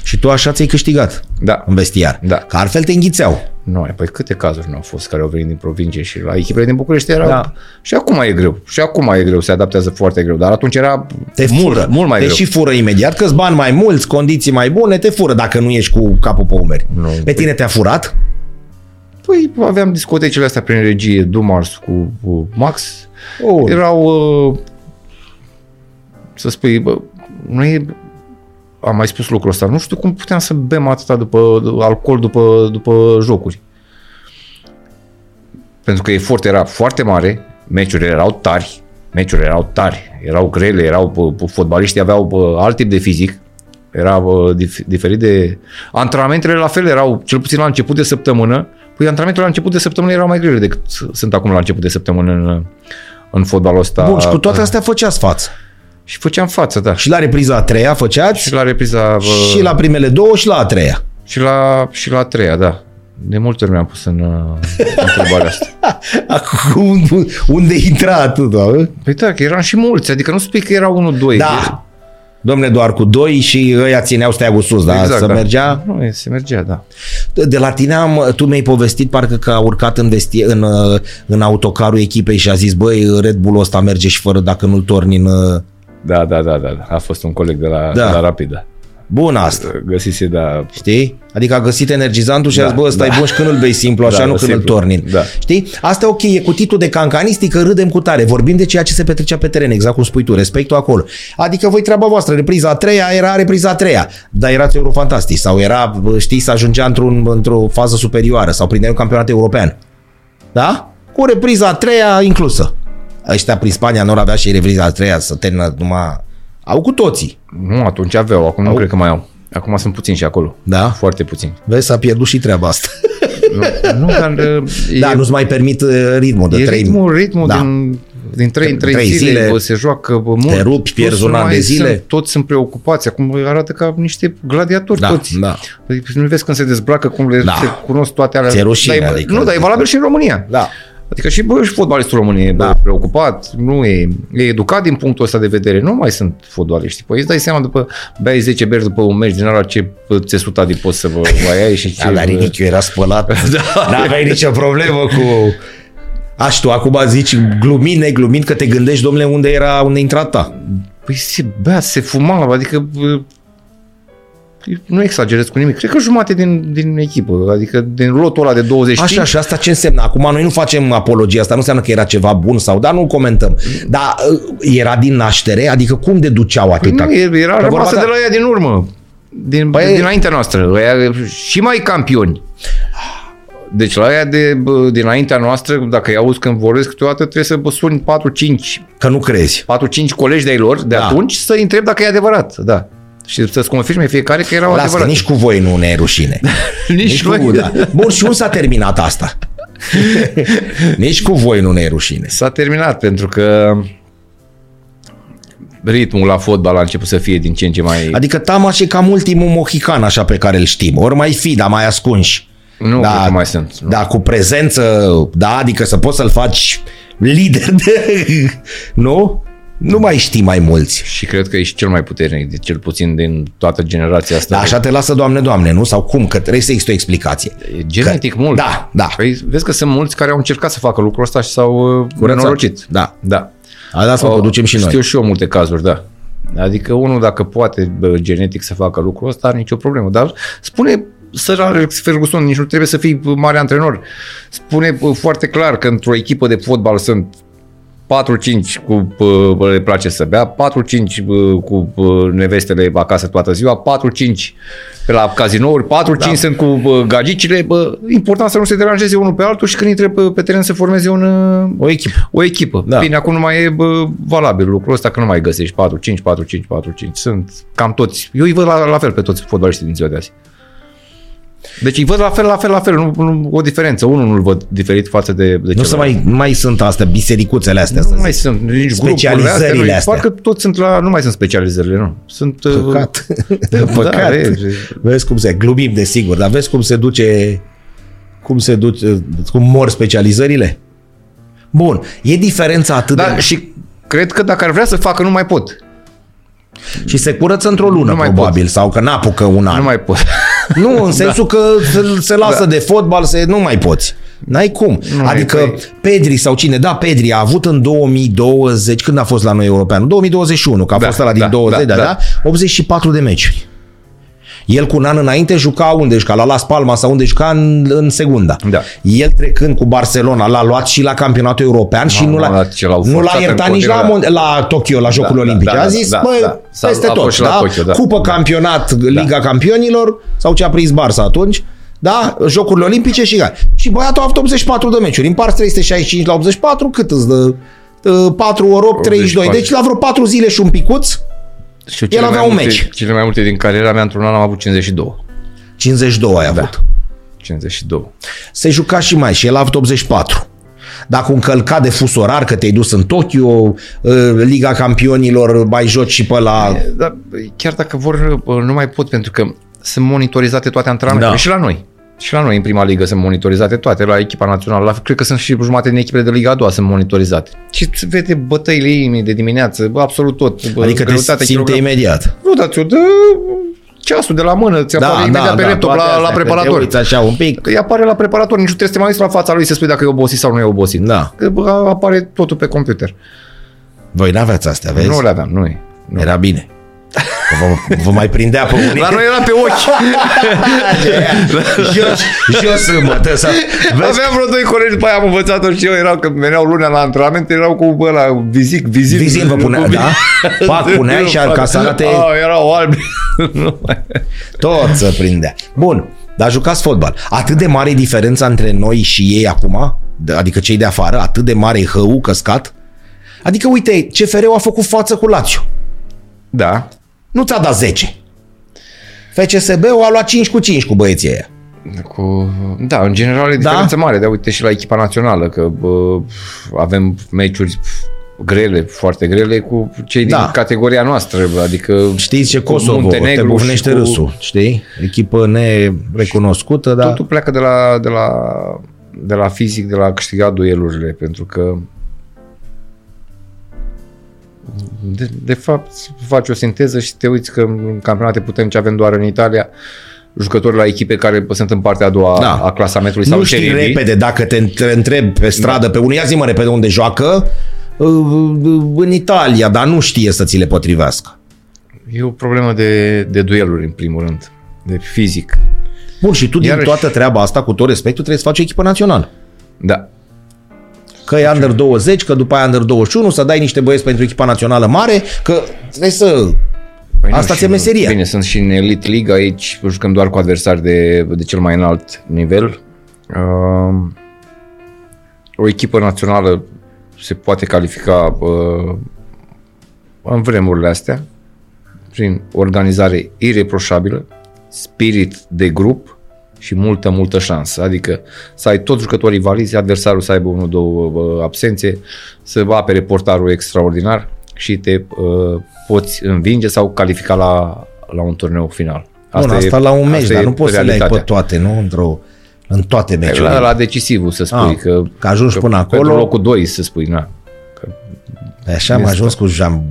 Și tu așa ți-ai câștigat da. în vestiar. Da. Că altfel te înghițeau. Nu, păi câte cazuri nu au fost care au venit din provincie și la echipele din București era... Da. Și acum e greu. Și acum e greu, se adaptează foarte greu. Dar atunci era te mult, fură. mult mai te greu. și fură imediat, că bani mai mulți, condiții mai bune, te fură dacă nu ești cu capul pe umeri. Nu, pe tine păi... te-a furat? Păi aveam discotecile astea prin regie, Dumars cu, cu Max. Oh. Erau, uh, să spui, bă, nu e am mai spus lucrul ăsta, nu știu cum puteam să bem atâta după alcool după, după jocuri. Pentru că efort era foarte mare, meciurile erau tari, meciurile erau tari, erau grele, erau, fotbaliștii aveau alt tip de fizic, era dif, diferit de... Antrenamentele la fel erau, cel puțin la început de săptămână, păi antrenamentele la început de săptămână erau mai grele decât sunt acum la început de săptămână în, în fotbalul ăsta. Bun, și cu toate astea făceați față. Și făceam față, da. Și la repriza a treia făceați? Și la repriza... Bă... Și la primele două și la a treia. Și la, și la a treia, da. De multe ori mi-am pus în întrebarea asta. Acum, unde intra atât, da? Păi da, că eram și mulți, adică nu spui că era unul, doi. Da. Domne, doar cu doi și ăia țineau steagul sus, da? Exact, să da. mergea? Nu, se mergea, da. De la tine am, tu mi-ai povestit parcă că a urcat în, vestie, în, în autocarul echipei și a zis, băi, Red Bull-ul ăsta merge și fără dacă nu-l torni în da, da, da, da. A fost un coleg de la, da. de la Rapid, da. Bun asta. Găsise, da. Știi? Adică a găsit energizantul și da, a zis, bă, ăsta da. e bun și când îl bei simplu, așa, da, nu când simplu. îl tornin. Da. Știi? Asta e ok, e cu titlul de cancanistică, râdem cu tare. Vorbim de ceea ce se petrecea pe teren, exact cum spui tu, respectul acolo. Adică voi treaba voastră, repriza a treia era repriza a treia, dar erați eurofantastici sau era, știi, să ajungea într-un, într-o fază superioară sau prindeai un campionat european. Da? Cu repriza a treia inclusă ăștia prin Spania nu avea și repriza a treia să termină numai... Au cu toții. Nu, atunci aveau, acum au. nu cred că mai au. Acum sunt puțini și acolo. Da? Foarte puțini. Vezi, s-a pierdut și treaba asta. nu, nu dar... Da, e, nu-ți mai permit uh, ritmul de e trei... ritmul, ritmul da. din, din 3 în 3, 3 zile, zile se joacă mult. Te rupi, pierzi un an de zile. Sunt, toți sunt preocupați. Acum arată ca niște gladiatori da, toți. Da. Adică nu vezi când se dezbracă, cum le da. se cunosc toate alea. Ți-e rușine, dar, adică, nu, dar e valabil și în România. Da. Adică și, bă, și fotbalistul român e da. preocupat, nu e, e educat din punctul ăsta de vedere. Nu mai sunt fotbaliști. Păi îți dai seama după, beai 10 beri după un meci din ala ce țesuta de poți să vă mai ai și ce... Da, dar Rinichiu era spălat. da. N-aveai nicio problemă cu... Aș tu acum zici glumind, neglumind că te gândești, domnule, unde era, unde intra ta. Păi se bea, se fuma, adică nu exagerez cu nimic, cred că jumate din, din echipă, adică din lotul ăla de 20 Așa, și asta ce înseamnă? Acum noi nu facem apologia asta, nu înseamnă că era ceva bun sau, dar nu comentăm. Dar uh, era din naștere? Adică cum deduceau atâta? Păi nu, era rămasă de la ea din urmă, din, păi... dinaintea noastră, ăia, și mai campioni. Deci la aia de dinaintea noastră, dacă îi auzi când vorbesc câteodată, trebuie să vă suni 4-5. Că nu crezi. 4-5 colegi de-ai lor de da. atunci să-i întreb dacă e adevărat. Da. Și să-ți confirme fiecare că erau Las că adevărate. nici cu voi nu ne e rușine. nici cu, noi. da. Bun, și unde s-a terminat asta? nici cu voi nu ne e rușine. S-a terminat pentru că ritmul la fotbal a început să fie din ce în ce mai... Adică Tamaș e cam ultimul mohican așa pe care îl știm. Ori mai fi, dar mai ascunși. nu cred că mai sunt. Nu. Da, cu prezență, da, adică să poți să-l faci lider de... nu? Nu mai știi mai mulți. Și cred că ești cel mai puternic, de cel puțin din toată generația asta. Da, așa te lasă, Doamne, Doamne, nu? Sau cum? Că trebuie să există o explicație. E genetic că, mult. Da, da. Păi vezi că sunt mulți care au încercat să facă lucrul ăsta și s-au uh, Curățat. nenorocit. Da. Da. A, da, să o ducem și noi. Știu și eu multe cazuri, da. Adică unul dacă poate bă, genetic să facă lucrul ăsta, are nicio problemă. Dar spune Sir Alex Ferguson, nici nu trebuie să fii mare antrenor. Spune bă, foarte clar că într-o echipă de fotbal sunt 4-5 cu bă, le place să bea, 4-5 bă, cu bă, nevestele acasă toată ziua, 4-5 pe la cazinouri, 4-5 da. sunt cu bă, gagicile. Bă, important să nu se deranjeze unul pe altul și când intre pe, pe teren să formeze un, O echipă. o echipă. Da. Da. Bine, acum nu mai e bă, valabil lucrul ăsta, că nu mai găsești 4-5, 4-5, 4-5. Sunt cam toți. Eu îi văd la, la fel pe toți fotbaliștii din ziua de azi. Deci îi văd la fel, la fel, la fel, nu, nu o diferență. Unul nu-l văd diferit față de, de Nu se mai, nu mai sunt astea, bisericuțele astea. să nu zic. mai sunt nici Specializările grupurile astea. astea. Nu, parcă toți sunt la, nu mai sunt specializările, nu. Sunt... uh, Păcat. Da, Păcat. vezi. Vezi cum se, glumim desigur, dar vezi cum se duce, cum se duce, cum mor specializările? Bun, e diferența atât Da, de... și cred că dacă ar vrea să facă, nu mai pot. Și se curăță într-o lună, Nu mai probabil, sau că n-apucă un an. Nu mai pot. Nu, în sensul că se, se lasă Da. de fotbal, se, nu mai poți. N-ai cum. Nu mai adică păi- Pedri sau cine, da, Pedri a avut în 2020, când a fost la noi european? 2021, că a Da, fost la din da, 20, da, da, da, da. 84 de meciuri. El cu un an înainte juca unde juca, la Las Palmas sau unde juca în, în segunda. Da. El trecând cu Barcelona l-a luat și la campionatul european și Nu, nu nu, l-a, la ce l-au nu l-a forțat iertat în nici la, continuare. Mon- la Tokyo, la Jocurile da, Olimpice. da, a da, zis, da, bă, da. S-a- peste a tot. fost și la da? Tokyo, da. Cupă Da. campionat, Liga Campionilor sau ce a prins Barça atunci. Da? Jocurile Olimpice și gata. Și băiatul a avut 84 de meciuri. Împarți 365 la 84, cât îți dă? 4 ori 8, 32. 84. Deci la vreo 4 zile și un picuț, Și El avea mai un multe, meci. Cele mai multe din cariera mea într-un an am avut 52. 52 ai avut. Da. 52. Se juca și mai și el a avut 84. Dacă un călcat de fus orar, că te-ai dus în Tokyo, uh, Liga Campionilor, mai joci și pe la... Dar chiar dacă vor, nu mai pot pentru că sunt monitorizate toate antrenamentele. Da. Și la noi. Și la noi în prima ligă sunt monitorizate toate, la echipa națională. La, cred că sunt și jumate din echipele de Liga a doua sunt monitorizate. Și se vede bătăile inimii de dimineață, bă, absolut tot. Bă, Adică te greutatea, simte kilogram. imediat. Nu, dar ți-o dă ceasul de la mână, ți apare imediat pe laptop toate la, astea, la că te preparator. uiți așa un pic. Că îi apare la preparator, nici nu trebuie să te mai uiți la fața lui să spui dacă e obosit sau nu e obosit. Da. Că bă, apare totul pe computer. Voi n-aveți astea, vezi? Nu le aveam, noi. Nu. Era bine. Că Vă, vă mai prindea pe unii. La noi era pe ochi. jos, jos sâmbătă. Să... Vezi? Aveam vreo doi colegi, după aia am învățat și eu, erau, când veneau lunea la antrenament, erau cu bă, la vizic, vizit. Vizin vă punea, da? Pac puneai și ca să arate Ah, erau albi. Nu mai- tot să prindea. Bun, dar jucați fotbal. Atât de mare e diferența între noi și ei acum? De- Adică cei de afară? Atât de mare e hău căscat? Adică, uite, CFR-ul a făcut față cu Lazio. da. Nu ți-a dat 10. FCSB-ul a luat 5 cu 5 cu băieții ăia. Cu, da, în general e Da? diferență mare, de uite și la echipa națională, că bă, avem meciuri grele, foarte grele cu cei din Da. categoria noastră, bă, adică Știți ce cu Kosovo, te Muntenegru bufnește și cu- râsul, știi? Echipă nerecunoscută, dar... Totul pleacă de la, de la, de la fizic, de la a câștiga duelurile, pentru că de, de fapt faci o sinteză și te uiți că în campionate puternice avem doar în Italia jucători la echipe care sunt în partea a doua Da. a clasamentului sau nu știi serii B. repede dacă te te întrebi pe stradă pe unul, ia zi-mă repede unde joacă, uh, în Italia, dar nu știe să ți le potrivească. E o problemă de, de dueluri în primul rând, de fizic. Bun, și tu din Iarăși- toată treaba asta, cu tot respectul, trebuie să faci o echipă națională. Da. Că e under 20, că după aia under 21, să dai niște băieți pentru echipa națională mare, că trebuie să... Păi Asta și- ți-e meseria. Bine, sunt și în Elite League, aici jucăm doar cu adversari de, de cel mai înalt nivel. Uh, o echipă națională se poate califica uh, în vremurile astea prin organizare ireproșabilă, spirit de grup și multă, multă șansă. Adică să ai toți jucătorii valizi, adversarul să aibă unul, două uh, absențe, să apere portarul extraordinar și te uh, poți învinge sau califica la, la un turneu final. Asta, Bun, asta e, la un meci, dar nu poți să le ai pe toate, nu? Într-o, în toate meciurile. La, la decisivul să spui. Ah, că, că ajungi că până acolo. Pentru locul 2 să spui, na. Că Așa am ajuns cu Jean,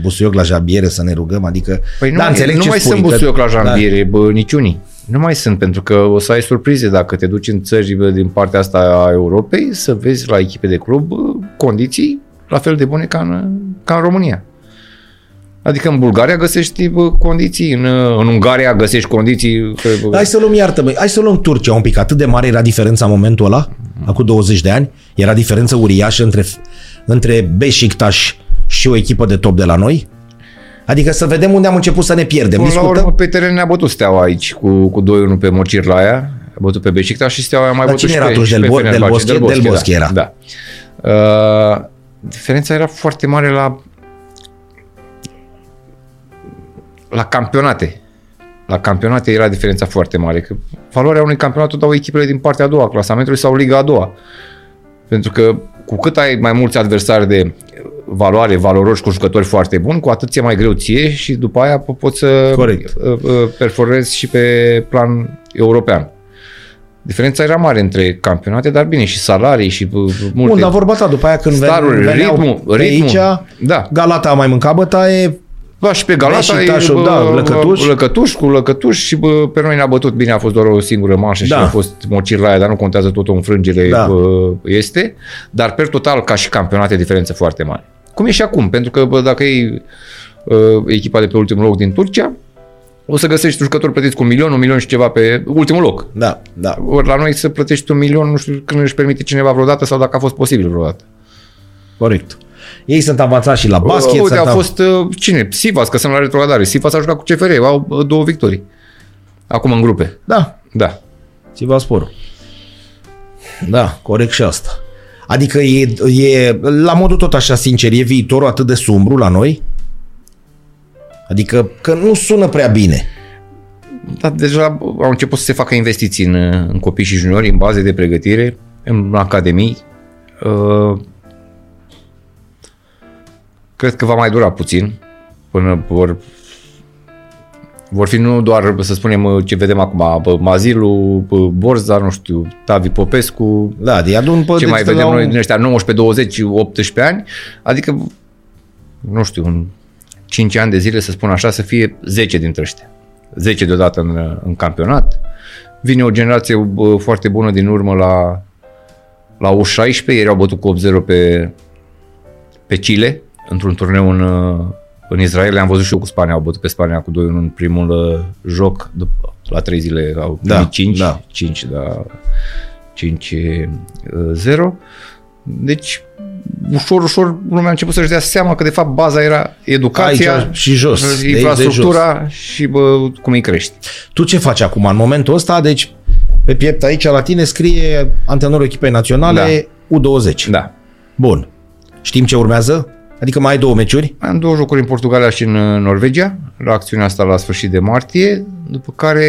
Busuioc la Jambiere să ne rugăm, adică... Păi nu, da, înțeleg nu ce mai spui, sunt Busuioc că, la Jambiere, da. bă, niciunii. Nu mai sunt, pentru că o să ai surprize dacă te duci în țări bă, din partea asta a Europei să vezi la echipe de club bă, condiții la fel de bune ca în, ca în România. Adică în Bulgaria găsești bă, condiții, în, în Ungaria găsești condiții... Bă. Hai să luăm, iartă hai să luăm Turcia un pic. Atât de mare era diferența în momentul ăla, mm. acum 20 de ani? Era diferență uriașă între între Beşiktaş și o echipă de top de la noi? Adică să vedem unde am început să ne pierdem. Până la urmă, pe teren ne-a bătut Steaua aici cu, cu 2-1 pe Mocirlaia. A bătut pe Beşiktaş și Steaua a mai bătut cine și era atunci? Del, Bo- Del, Bosque? Del Bosque, Del Bosque da. era. Da. Uh, diferența era foarte mare la la campionate. La campionate era diferența foarte mare. Că valoarea unui campionat o dau echipele din partea a doua, clasamentului sau Liga a doua. Pentru că cu cât ai mai mulți adversari de valoare, valoroși cu jucători foarte buni, cu atât ți-e mai greu ție și după aia poți să Corect. Uh, uh, performezi și pe plan european. Diferența era mare între campionate, dar bine, și salarii și uh, multe... Bun, dar vorba ta, după aia când staruri, veneau ritmul, ritmul, aici, da. Galata a mai mâncat bătaie, da, și pe Galata e bă, da, lăcătuș. lăcătuș cu lăcătuș și bă, pe noi ne-a bătut bine, a fost doar o singură manșă da. și a fost mocir la aia, dar nu contează tot o înfrângere da. bă, este, dar per total ca și campionate diferență foarte mare. Cum e și acum, pentru că bă, dacă e uh, echipa de pe ultimul loc din Turcia, o să găsești jucători plătiți cu un milion, un milion și ceva pe ultimul loc. Da, da. Ori la noi să plătești un milion, nu știu când își permite cineva vreodată sau dacă a fost posibil vreodată. Corect. Ei sunt avansați și la basket. Uite, a fost, uh, cine? Sivas, că sunt la retrogradare. Sivas a jucat cu CFR, au uh, două victorii. Acum în grupe. Da. Da. Sivas Sporul. Da, corect și asta. Adică e, e, la modul tot așa sincer, e viitorul atât de sumbru la noi? Adică că nu sună prea bine. Dar deja au început să se facă investiții în, în copii și juniori, în baze de pregătire, în academii. Uh, Cred că va mai dura puțin până vor, vor fi nu doar, să spunem, ce vedem acum, Mazilu, Borza, nu știu, Tavi Popescu, da, de adun ce mai vedem noi din ăștia 19, 20, 18 ani, adică, nu știu, în 5 ani de zile, să spun așa, să fie 10 dintre ăștia. 10 deodată în, în campionat. Vine o generație foarte bună din urmă la, la U16, ieri au bătut cu 8-0 pe, pe Chile, într-un turneu în, uh, în Israel, le-am văzut și eu cu Spania, au bătut pe Spania cu 2-1 în primul uh, joc, după, la 3 zile au da, 5, da. 5, da, 5-0. Uh, deci, ușor, ușor lumea a început să-și dea seama că de fapt baza era educația Aici și jos, infrastructura jos. și bă, cum îi crești. Tu ce faci acum în momentul ăsta? Deci pe piept aici la tine scrie antrenorul echipei naționale da. U20. Da. Bun. Știm ce urmează? Adică mai ai două meciuri? Am două jocuri în Portugalia și în Norvegia, la acțiunea asta la sfârșit de martie, după care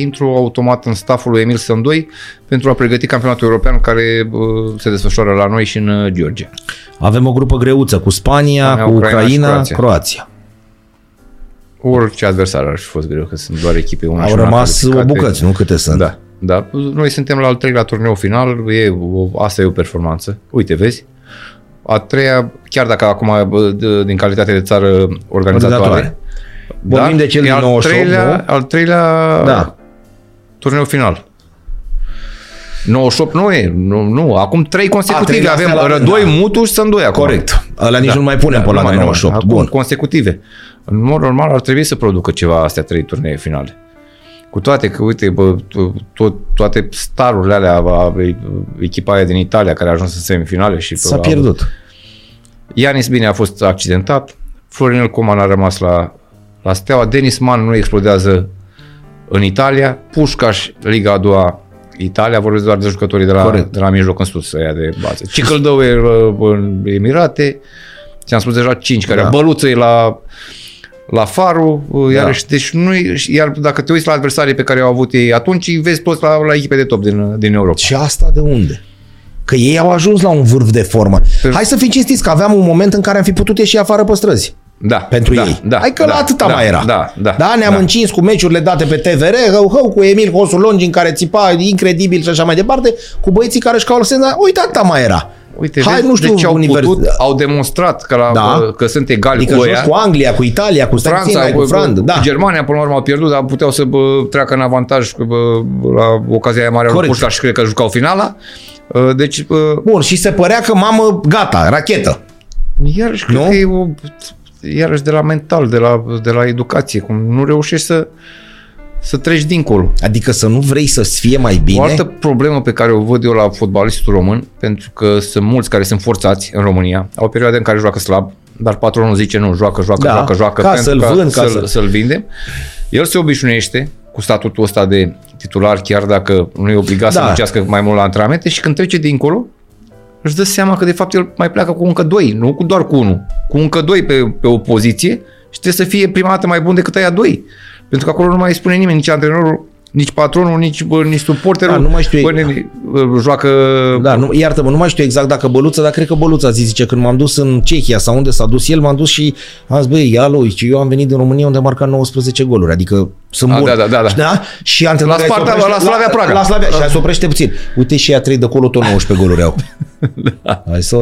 intru automat în stafful lui Emil Sândoi pentru a pregăti campionatul european care se desfășoară la noi și în Georgia. Avem o grupă greuță cu Spania, Spania cu Ucraina, Ucraina Croația. Croația. Orice adversar ar fi fost greu, că sunt doar echipe una Au rămas o bucăți, nu câte sunt. Da, da. Noi suntem la al treilea turneu final, e, o, asta e o performanță. Uite, vezi, a treia, chiar dacă acum din calitate de țară organizatoare, Vorbim da? de cel din 98, al treilea, nu? al treilea da. turneu final. 98 nu e, nu, nu. acum trei consecutive. A, Avem la, Rădoi, da. Mutu și Sândoi acum. Corect. Ăla nici da. nu mai punem da, pe la 98. Acum, Bun. consecutive. În mod normal ar trebui să producă ceva astea trei turnee finale. Cu toate că, uite, bă, tot, toate starurile alea, a, echipa aia din Italia care a ajuns în semifinale și... S-a pierdut. Ianis bine a fost accidentat, Florinel Coman a rămas la, la Steaua, Denis Man nu explodează în Italia, Pușcaș, Liga a doua Italia, vorbesc doar de jucătorii de la, de la mijloc în sus, ăia de bază. Cicăldău e în Emirate, ți-am spus deja 5 care da. Băluță e la la Faru, da. iarăși, deci nu iar dacă te uiți la adversarii pe care au avut ei atunci, îi vezi toți la, la echipe de top din, din Europa. Și asta de unde? Că ei au ajuns la un vârf de formă. Hai să fim cinstiți că aveam un moment în care am fi putut ieși afară pe străzi. Da. Pentru da, ei. Da, Hai că da, la atâta da, mai era. Da, da, da ne-am da. încins cu meciurile date pe TVR, hău, hău, cu Emil Hosulongi în care țipa incredibil și așa mai departe, cu băieții care își caut senza. Uite, atâta mai era. Uite, Hai, vezi, nu știu, deci au, univers... putut, au demonstrat că, la, Da. că sunt egali Adică cu joci ăia. cu Anglia, cu Italia, cu Franța, Franța, cu bă, Franța. Da. Germania până la urmă au pierdut, dar puteau să bă, treacă în avantaj bă, la ocazia aia mare Corect. au Pușca și cred că jucau finala. Uh, Deci, bă, Bun, și se părea că, mamă, gata, rachetă. iarăși, cred Nu? că e o, iarăși de la mental, de la, de la educație, cum nu reușești să, să treci dincolo. Adică să nu vrei să-ți fie mai bine. O altă problemă pe care o văd eu la fotbalistul român, pentru că sunt mulți care sunt forțați în România, au perioade în care joacă slab, dar patronul zice nu, joacă, joacă, Da, joacă, joacă, ca pentru să-l ca vând, ca să-l, să- să-l vindem. El se obișnuiește cu statutul ăsta de titular, chiar dacă nu e obligat să Da. muncească mai mult la antrenamente și când trece dincolo, își dă seama că de fapt el mai pleacă cu încă doi, nu cu doar cu unul, cu încă doi pe, pe o poziție și trebuie să fie prima dată mai bun decât aia doi. Pentru că acolo nu mai îi spune nimeni, nici antrenorul, nici patronul, nici, bă, nici suporterul. Da, nu mai știu bă, ei. nene, bă, joacă... Da, nu, iartă-mă, nu mai știu exact dacă Băluța, dar cred că Băluța zi, zice, când m-am dus în Cehia sau unde s-a dus el, m-am dus și am zis, băi, alo, zice, eu am venit din România unde am marcat 19 goluri, adică sunt A, bun. da, da, da, da. Și, da? Și antrenorul La hai să Sparta, oprește- la Slavia Praga. La, la Slavia, și hai să oprește puțin. Uite și ea trei de acolo, tot 19 goluri au. Hai să...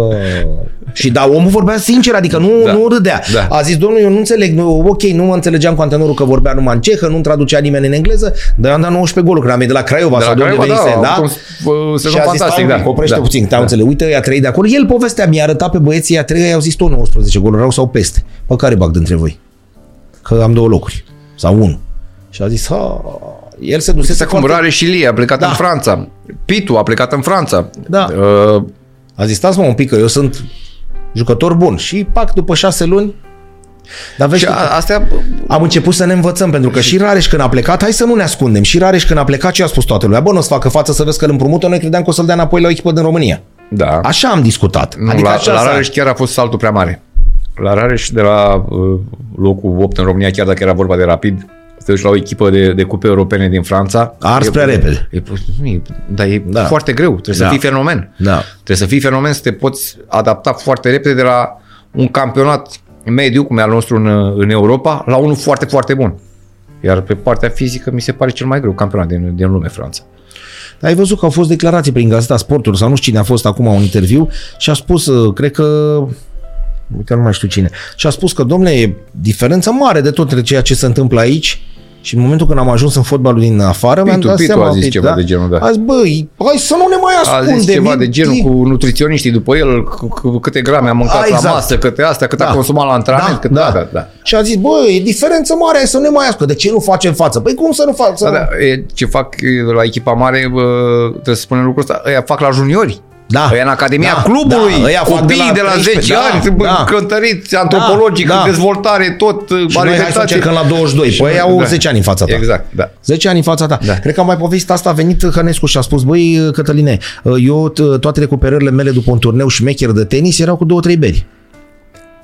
Și da, omul vorbea sincer, adică nu, Da. nu râdea. Da. A zis, domnul, eu nu înțeleg, nu, ok, nu mă înțelegeam cu antrenorul că vorbea numai în cehă, nu-mi traducea nimeni în engleză, dar eu am dat 19 goluri, când am venit de la Craiova De la sau de unde Craiova, venise, da, da? au fost, uh, sezon și a zis, fantastic, stai, da. da, oprește da. puțin, te-am da. înțeles. Uite, ăia trei de acolo. El povestea mi-a arătat pe băieții ăia trei, i-au zis tot 19 goluri, erau sau peste. Pe care bag dintre voi? Că am două locuri. Sau unul. Și a zis, ha, el se dusese Acum foarte... Rare și Lie a plecat Da. în Franța. Pitu a plecat în Franța. Da. Uh, A zis, stați mă un pic, că eu sunt jucător bun. Și pac, după șase luni, dar vezi, și tu, a, astea, am început să ne învățăm, pentru că și Rareș când a plecat, hai să nu ne ascundem, și Rareș când a plecat, ce a spus toată lumea? Bă, nu o să facă față să vezi că îl împrumută, noi credeam că o să-l dea înapoi la o echipă din România. da. Așa am discutat. Nu, adică la, așa la s-a- Rareș chiar a fost saltul prea mare. La Rareș de la uh, locul 8 în România, chiar dacă era vorba de rapid, să te duci la o echipă de, de cupe europene din Franța. A ars e- prea repede. E, nu, e, dar e Da. foarte greu. Trebuie Da. să fii fenomen. Da. Trebuie să fii fenomen, să te poți adapta foarte repede de la un campionat mediu, cum e al nostru în, în Europa, la unul foarte, foarte bun. Iar pe partea fizică mi se pare cel mai greu campionat din, din lume, Franța. Dar ai văzut că au fost declarații prin Gazeta Sportului sau nu știu cine a fost acum un interviu și a spus, uh, cred că uite, nu mai știu cine, și a spus că, domnule, e diferență mare de tot între ceea ce se întâmplă aici și în momentul când am ajuns în fotbalul din afară, mi-am Pitu, dat Pitu seama, a zis Pitu, ceva de genul, da. A zis, băi, hai să nu ne mai A ascundem. zis ceva e- de genul e- cu nutriționiștii după el, cu, cu câte grame a mâncat A, exact. la masă, câte astea, cât a consumat la antrenament, cât, da, da, da. Și a zis, bă, e diferență mare, hai să nu ne mai ascundem. De ce nu facem față? Păi cum să nu facem? Da, da, e, ce fac e, la echipa mare, bă, trebuie să spunem lucrul ăsta, ăia fac la juniori. Da. Ăia în Academia Da, clubului, da, ăia fac copiii de la de la, 10 13, da, ani, bă, da. cântăriți, antropologic, Da, da. dezvoltare, tot, Și noi hai să alimentație. încercăm la 22. Și Păi noi- au da. 10 ani în fața ta. Exact, da. 10 ani în fața ta. Da. Cred că am mai povestit asta, a venit Hănescu și a spus, băi, Cătăline, eu t- toate recuperările mele după un turneu șmecher de tenis erau cu două, trei beri.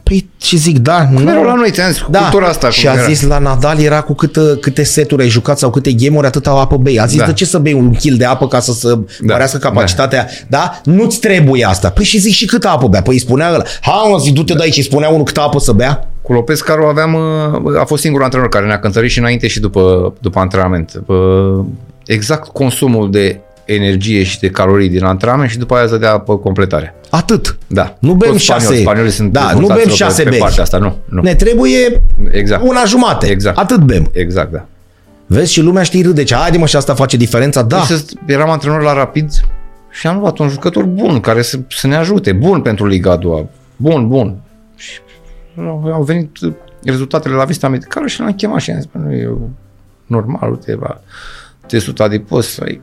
Păi ce zic, da, nu. Mereu la noi, ți-am zis, da. cultura asta. Și cum a era. zis la Nadal era cu câte, câte seturi ai jucat sau câte game-uri atâta apă bei. A zis Da. de ce să bei un kil de apă ca să se Da. mărească capacitatea? Da. Nu-ți trebuie asta. Păi și zic și câtă apă bea? Păi îi spunea ăla. Ha, mă, zic, du-te de aici și spunea unul câtă apă să bea. Cu Lopez Caro aveam, uh, a fost singurul antrenor care ne-a cântărit și înainte și după, după antrenament. Uh, Exact consumul de energie și de calorii din antrenament și după aia să dea pe completare. Atât. Da. Nu bem Toți spanioli, șase. Spaniolii sunt Da, nu mulțați bem pe- șase pe beri. partea asta, nu. nu. Ne trebuie Exact. una jumate. Exact. Atât bem. Exact, da. Vezi și lumea știi râde. Ce, haide mă și asta face diferența? Da. Deci eram antrenor la Rapid și am luat un jucător bun care să, să ne ajute. Bun pentru Liga a doua. Bun, bun. Și au au venit rezultatele la vista medicală și l-am chemat și am zis, "Bă, nu e normal, uite, la testul adipos, ai,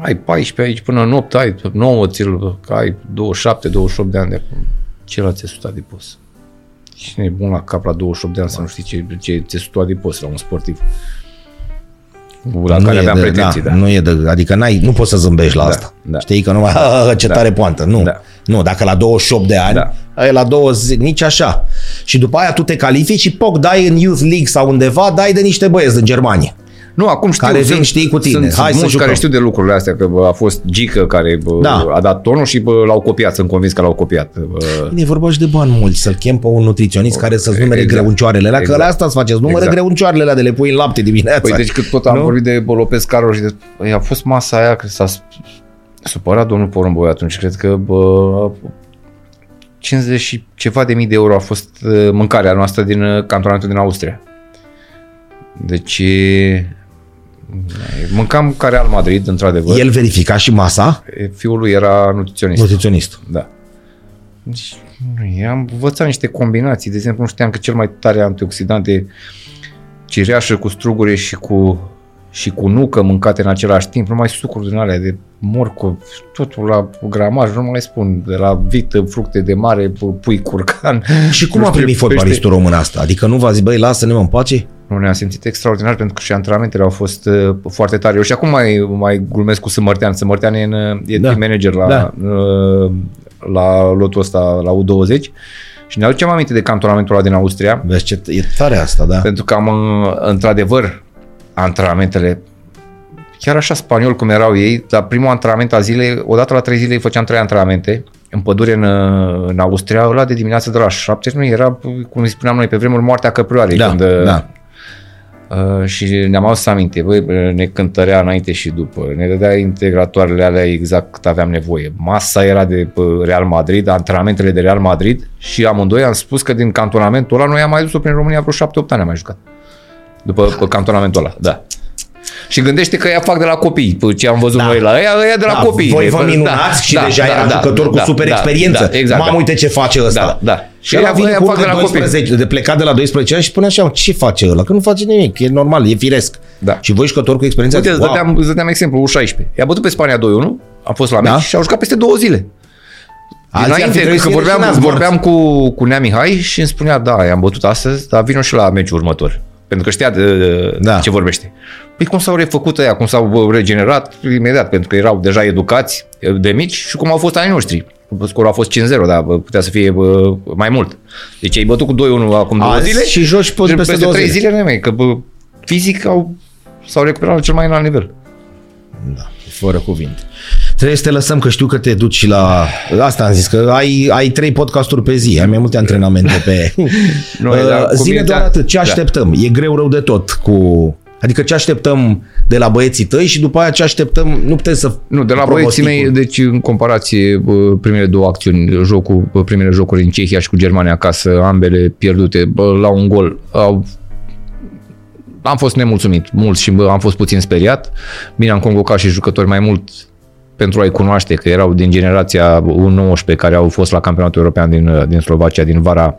ai 14 aici până în 8, ai 9, ți-l, că ai 27, 28 de ani de acum. Ce la testul adipos? Cine e bun la cap la 28 de ani să nu știi ce, ce e testul adipos la un sportiv? La nu care e aveam de, pretenții, da. Nu e de, adică n-ai, nu poți să zâmbești la Da, asta. da. Știi că numai ce Da. tare poantă. Nu. Da. Nu, dacă la 28 de ani, Da. da. e la 20, nici așa. Și după aia tu te califici și poc, dai în Youth League sau undeva, dai de niște băieți din Germania. Nu, acum știu. Care vin, sunt- știi, cu tine. Sunt Hai să mulți jucăm. care știu de lucrurile astea, că bă, a fost Gică care bă, Da. a dat tonul și bă, l-au copiat, sunt convins că l-au copiat. Bă. Bine, e vorba și de bani mulți, să-l chem pe un nutriționist care să-ți numere Exact. greuncioarele alea, că Exact. la asta îți faceți, numără Exact. greuncioarele alea de le pui în lapte dimineața. Păi deci cât tot am Nu? vorbit de bă, Lopez Caro și de... Păi, a fost masa aia, că s-a sp- supărat domnul Porumboi atunci, cred că bă, 50 și ceva de mii de euro a fost uh, mâncarea noastră din uh, cantonatul din Austria. Deci e, mâncam ca Real Madrid, într-adevăr. El verifica și masa, Fiul lui era nutriționist. nutriționist. Da. Deci, nu, am învățat niște combinații. De exemplu, nu știam că cel mai tare antioxidant e cireașă cu strugure și cu și cu nucă mâncate în același timp, numai sucuri din alea de morcov, totul la gramaj, nu mai spun, de la vită, fructe de mare, pu- pui curcan. Și cum nu a știu, primit pește. fotbalistul român asta? Adică nu v-a zis, băi, lasă-ne mă în pace? Nu ne-am simțit extraordinar pentru că și antrenamentele au fost uh, foarte tare. Eu și acum mai, mai glumesc cu Sămărtean. Sămărtean e, în, e Da. team manager la, Da. uh, la lotul ăsta, la U20 și ne aducem aminte de cantonamentul ăla din Austria Vezi ce e tare asta, da. pentru că am uh, într-adevăr antrenamentele chiar așa spaniol cum erau ei, la primul antrenament a zilei, odată la trei zile îi făceam trei antrenamente în pădure în, uh, în Austria, ăla de dimineață de la șapte, nu era, cum îi spuneam noi pe vremuri, moartea căprioarei. Da, când, uh, da. Uh, și ne-am adus aminte, băi, ne cântărea înainte și după, ne dădea integratoarele alea exact cât aveam nevoie. Masa era de bă, Real Madrid, antrenamentele de Real Madrid și amândoi am spus că din cantonamentul ăla noi am mai dus-o prin România vreo 7-8 ani am mai jucat. După pe cantonamentul ăla, da. Și gândește că ea fac de la copii, pe ce am văzut Da. noi la ea, ea de la Da, copii. voi De- vă da, minunați și da, deja da, era da, jucător cu da, super da, experiență. Da, exact. Mamă, da. uite ce face ăsta. Da, da. Și ăla ea- vine ea cu fac unul de de la copii. 12, de plecat de la 12 ani și spune așa, ce face ăla? Că nu face nimic, e normal, e firesc. Da. Și voi jucători cu experiență, Uite, îți wow. dădeam, îți dădeam exemplu, U16. I-a bătut pe Spania 2-1, a fost la meci Da. și au jucat peste două zile. Alții ar fi Înainte, trebuit că să-i vorbeam, reținați vorbeam cu, cu Nea Mihai și îmi spunea, da, i-am bătut astăzi, dar vină și la meciul următor. Pentru că știa de, Da. da. ce vorbește. Păi cum s-au refăcut ăia, cum s-au regenerat imediat, pentru că erau deja educați de mici și cum au fost anii noștri. Scorul a fost 5-0, dar bă, putea să fie bă, mai mult. Deci ai bătut cu 2-1 acum două Azi zile și joci pe- peste două 3 zile. zile, nu mai, că bă, fizic au, s-au recuperat la cel mai înalt nivel. Da, fără cuvinte. Trebuie să te lăsăm, că știu că te duci și la... Asta am zis, că ai, ai trei podcasturi pe zi, ai mai multe antrenamente pe... Noi, Uh, dar cu Zile mine, doar da. atât, ce Da. așteptăm? E greu rău de tot cu... Adică ce așteptăm de la băieții tăi și după aia ce așteptăm, nu putem să... Nu, de la băieții mei, deci în comparație, bă, primele două acțiuni, jocul, bă, primele jocuri în Cehia și cu Germania acasă, ambele pierdute bă, la un gol, au am fost nemulțumit mult și bă, am fost puțin speriat. Bine, am convocat și jucători mai mult pentru a-i cunoaște, că erau din generația U19 care au fost la campionatul european din, din Slovacia din vara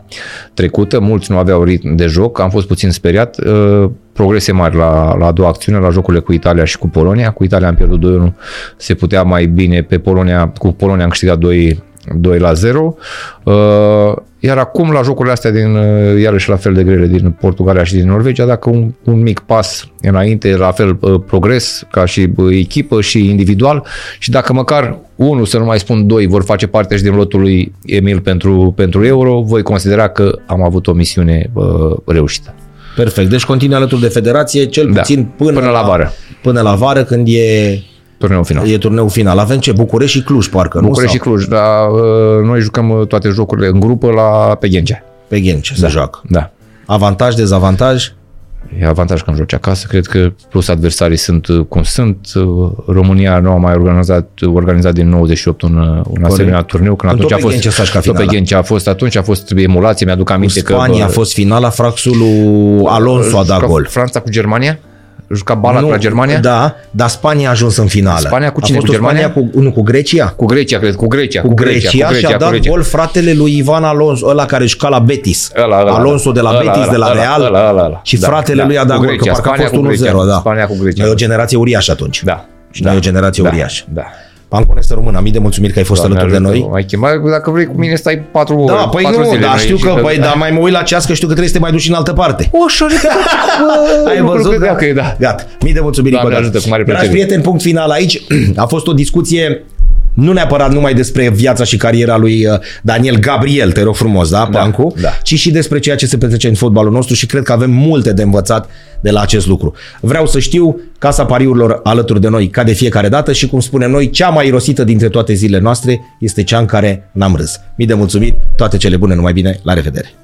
trecută. Mulți nu aveau ritm de joc, am fost puțin speriat. Uh, Progrese mari la, la a doua acțiune, la jocurile cu Italia și cu Polonia. Cu Italia am pierdut 2-1, se putea mai bine pe Polonia, cu Polonia am câștigat 2, 2 la 0. Uh, Iar acum la jocurile astea din, uh, iarăși la fel de grele din Portugalia și din Norvegia, dacă un, un mic pas înainte, la fel uh, progres ca și uh, echipă și individual și dacă măcar unul, să nu mai spun doi, vor face parte și din lotul lui Emil pentru, pentru Euro, voi considera că am avut o misiune uh, reușită. Perfect, deci continui alături de federație, cel Da, puțin până, până la vară. Până la vară, când e, Turneul final. e turneul final. Avem ce? București și Cluj, parcă, București și nu? Cluj, dar uh, noi jucăm uh, toate jocurile în grupă la pe Ghencea. Sau pe Ghencea se joacă. Da. Avantaj, dezavantaj? E avantaj când joci acasă, cred că plus adversarii sunt uh, cum sunt. Uh, România nu a mai organizat, organizat din 98 un, uh, un asemenea turneu, când Când atunci tot a pe fost, Ghencea s-a jucat tot pe finala. Ghencea a fost atunci, a fost emulație, mi-aduc aminte că... Spania bă, a fost finala, Fraxul lui Alonso a dat juca gol. Franța cu Germania? Juca Balat la Germania? Da, dar Spania a ajuns în finală. Spania cu cine? A fost Cu o Spania Germania? cu, nu, cu Grecia? Cu Grecia, cred, cu Grecia, Cu Grecia, cu Grecia, și a cu dat Grecia. gol fratele lui Ivan Alonso, ăla care juca la Betis. Ăla, ăla, Alonso de la ăla, Betis, ăla, de la ăla, Real. ăla, ăla, ăla. Și Da, fratele da. lui a dat Cu gol, că Grecia, parcă a Spania fost cu 1-0, Grecia, da. Spania cu Grecia. E o generație uriașă atunci. Da. Da, e o generație da, uriașă. Da. Pancone să rămână, mii de mulțumiri că ai fost Doamne alături de ajută, noi. Mai chemat, dacă vrei cu mine stai patru ore. Da, păi patru nu, zile dar noi știu și că, păi, dar mai mă uit la ceas că știu că trebuie să te mai duci în altă parte. O, așa Ai văzut? Da, că e, da. Gata. Mii de mulțumiri. Doamne încă o dată. ajută, cu mare Dragi plăcere. prieteni, punct final aici. A fost o discuție nu neapărat numai despre viața și cariera lui uh, Daniel Gabriel, te rog frumos, da, Da, Pancu, da. ci și despre ceea ce se petrece în fotbalul nostru și cred că avem multe de învățat de la acest lucru. Vreau să știu Casa Pariurilor alături de noi ca de fiecare dată și cum spunem noi, cea mai irosită dintre toate zilele noastre este cea în care n-am râs. Mii de mulțumiri, toate cele bune, numai bine, la revedere!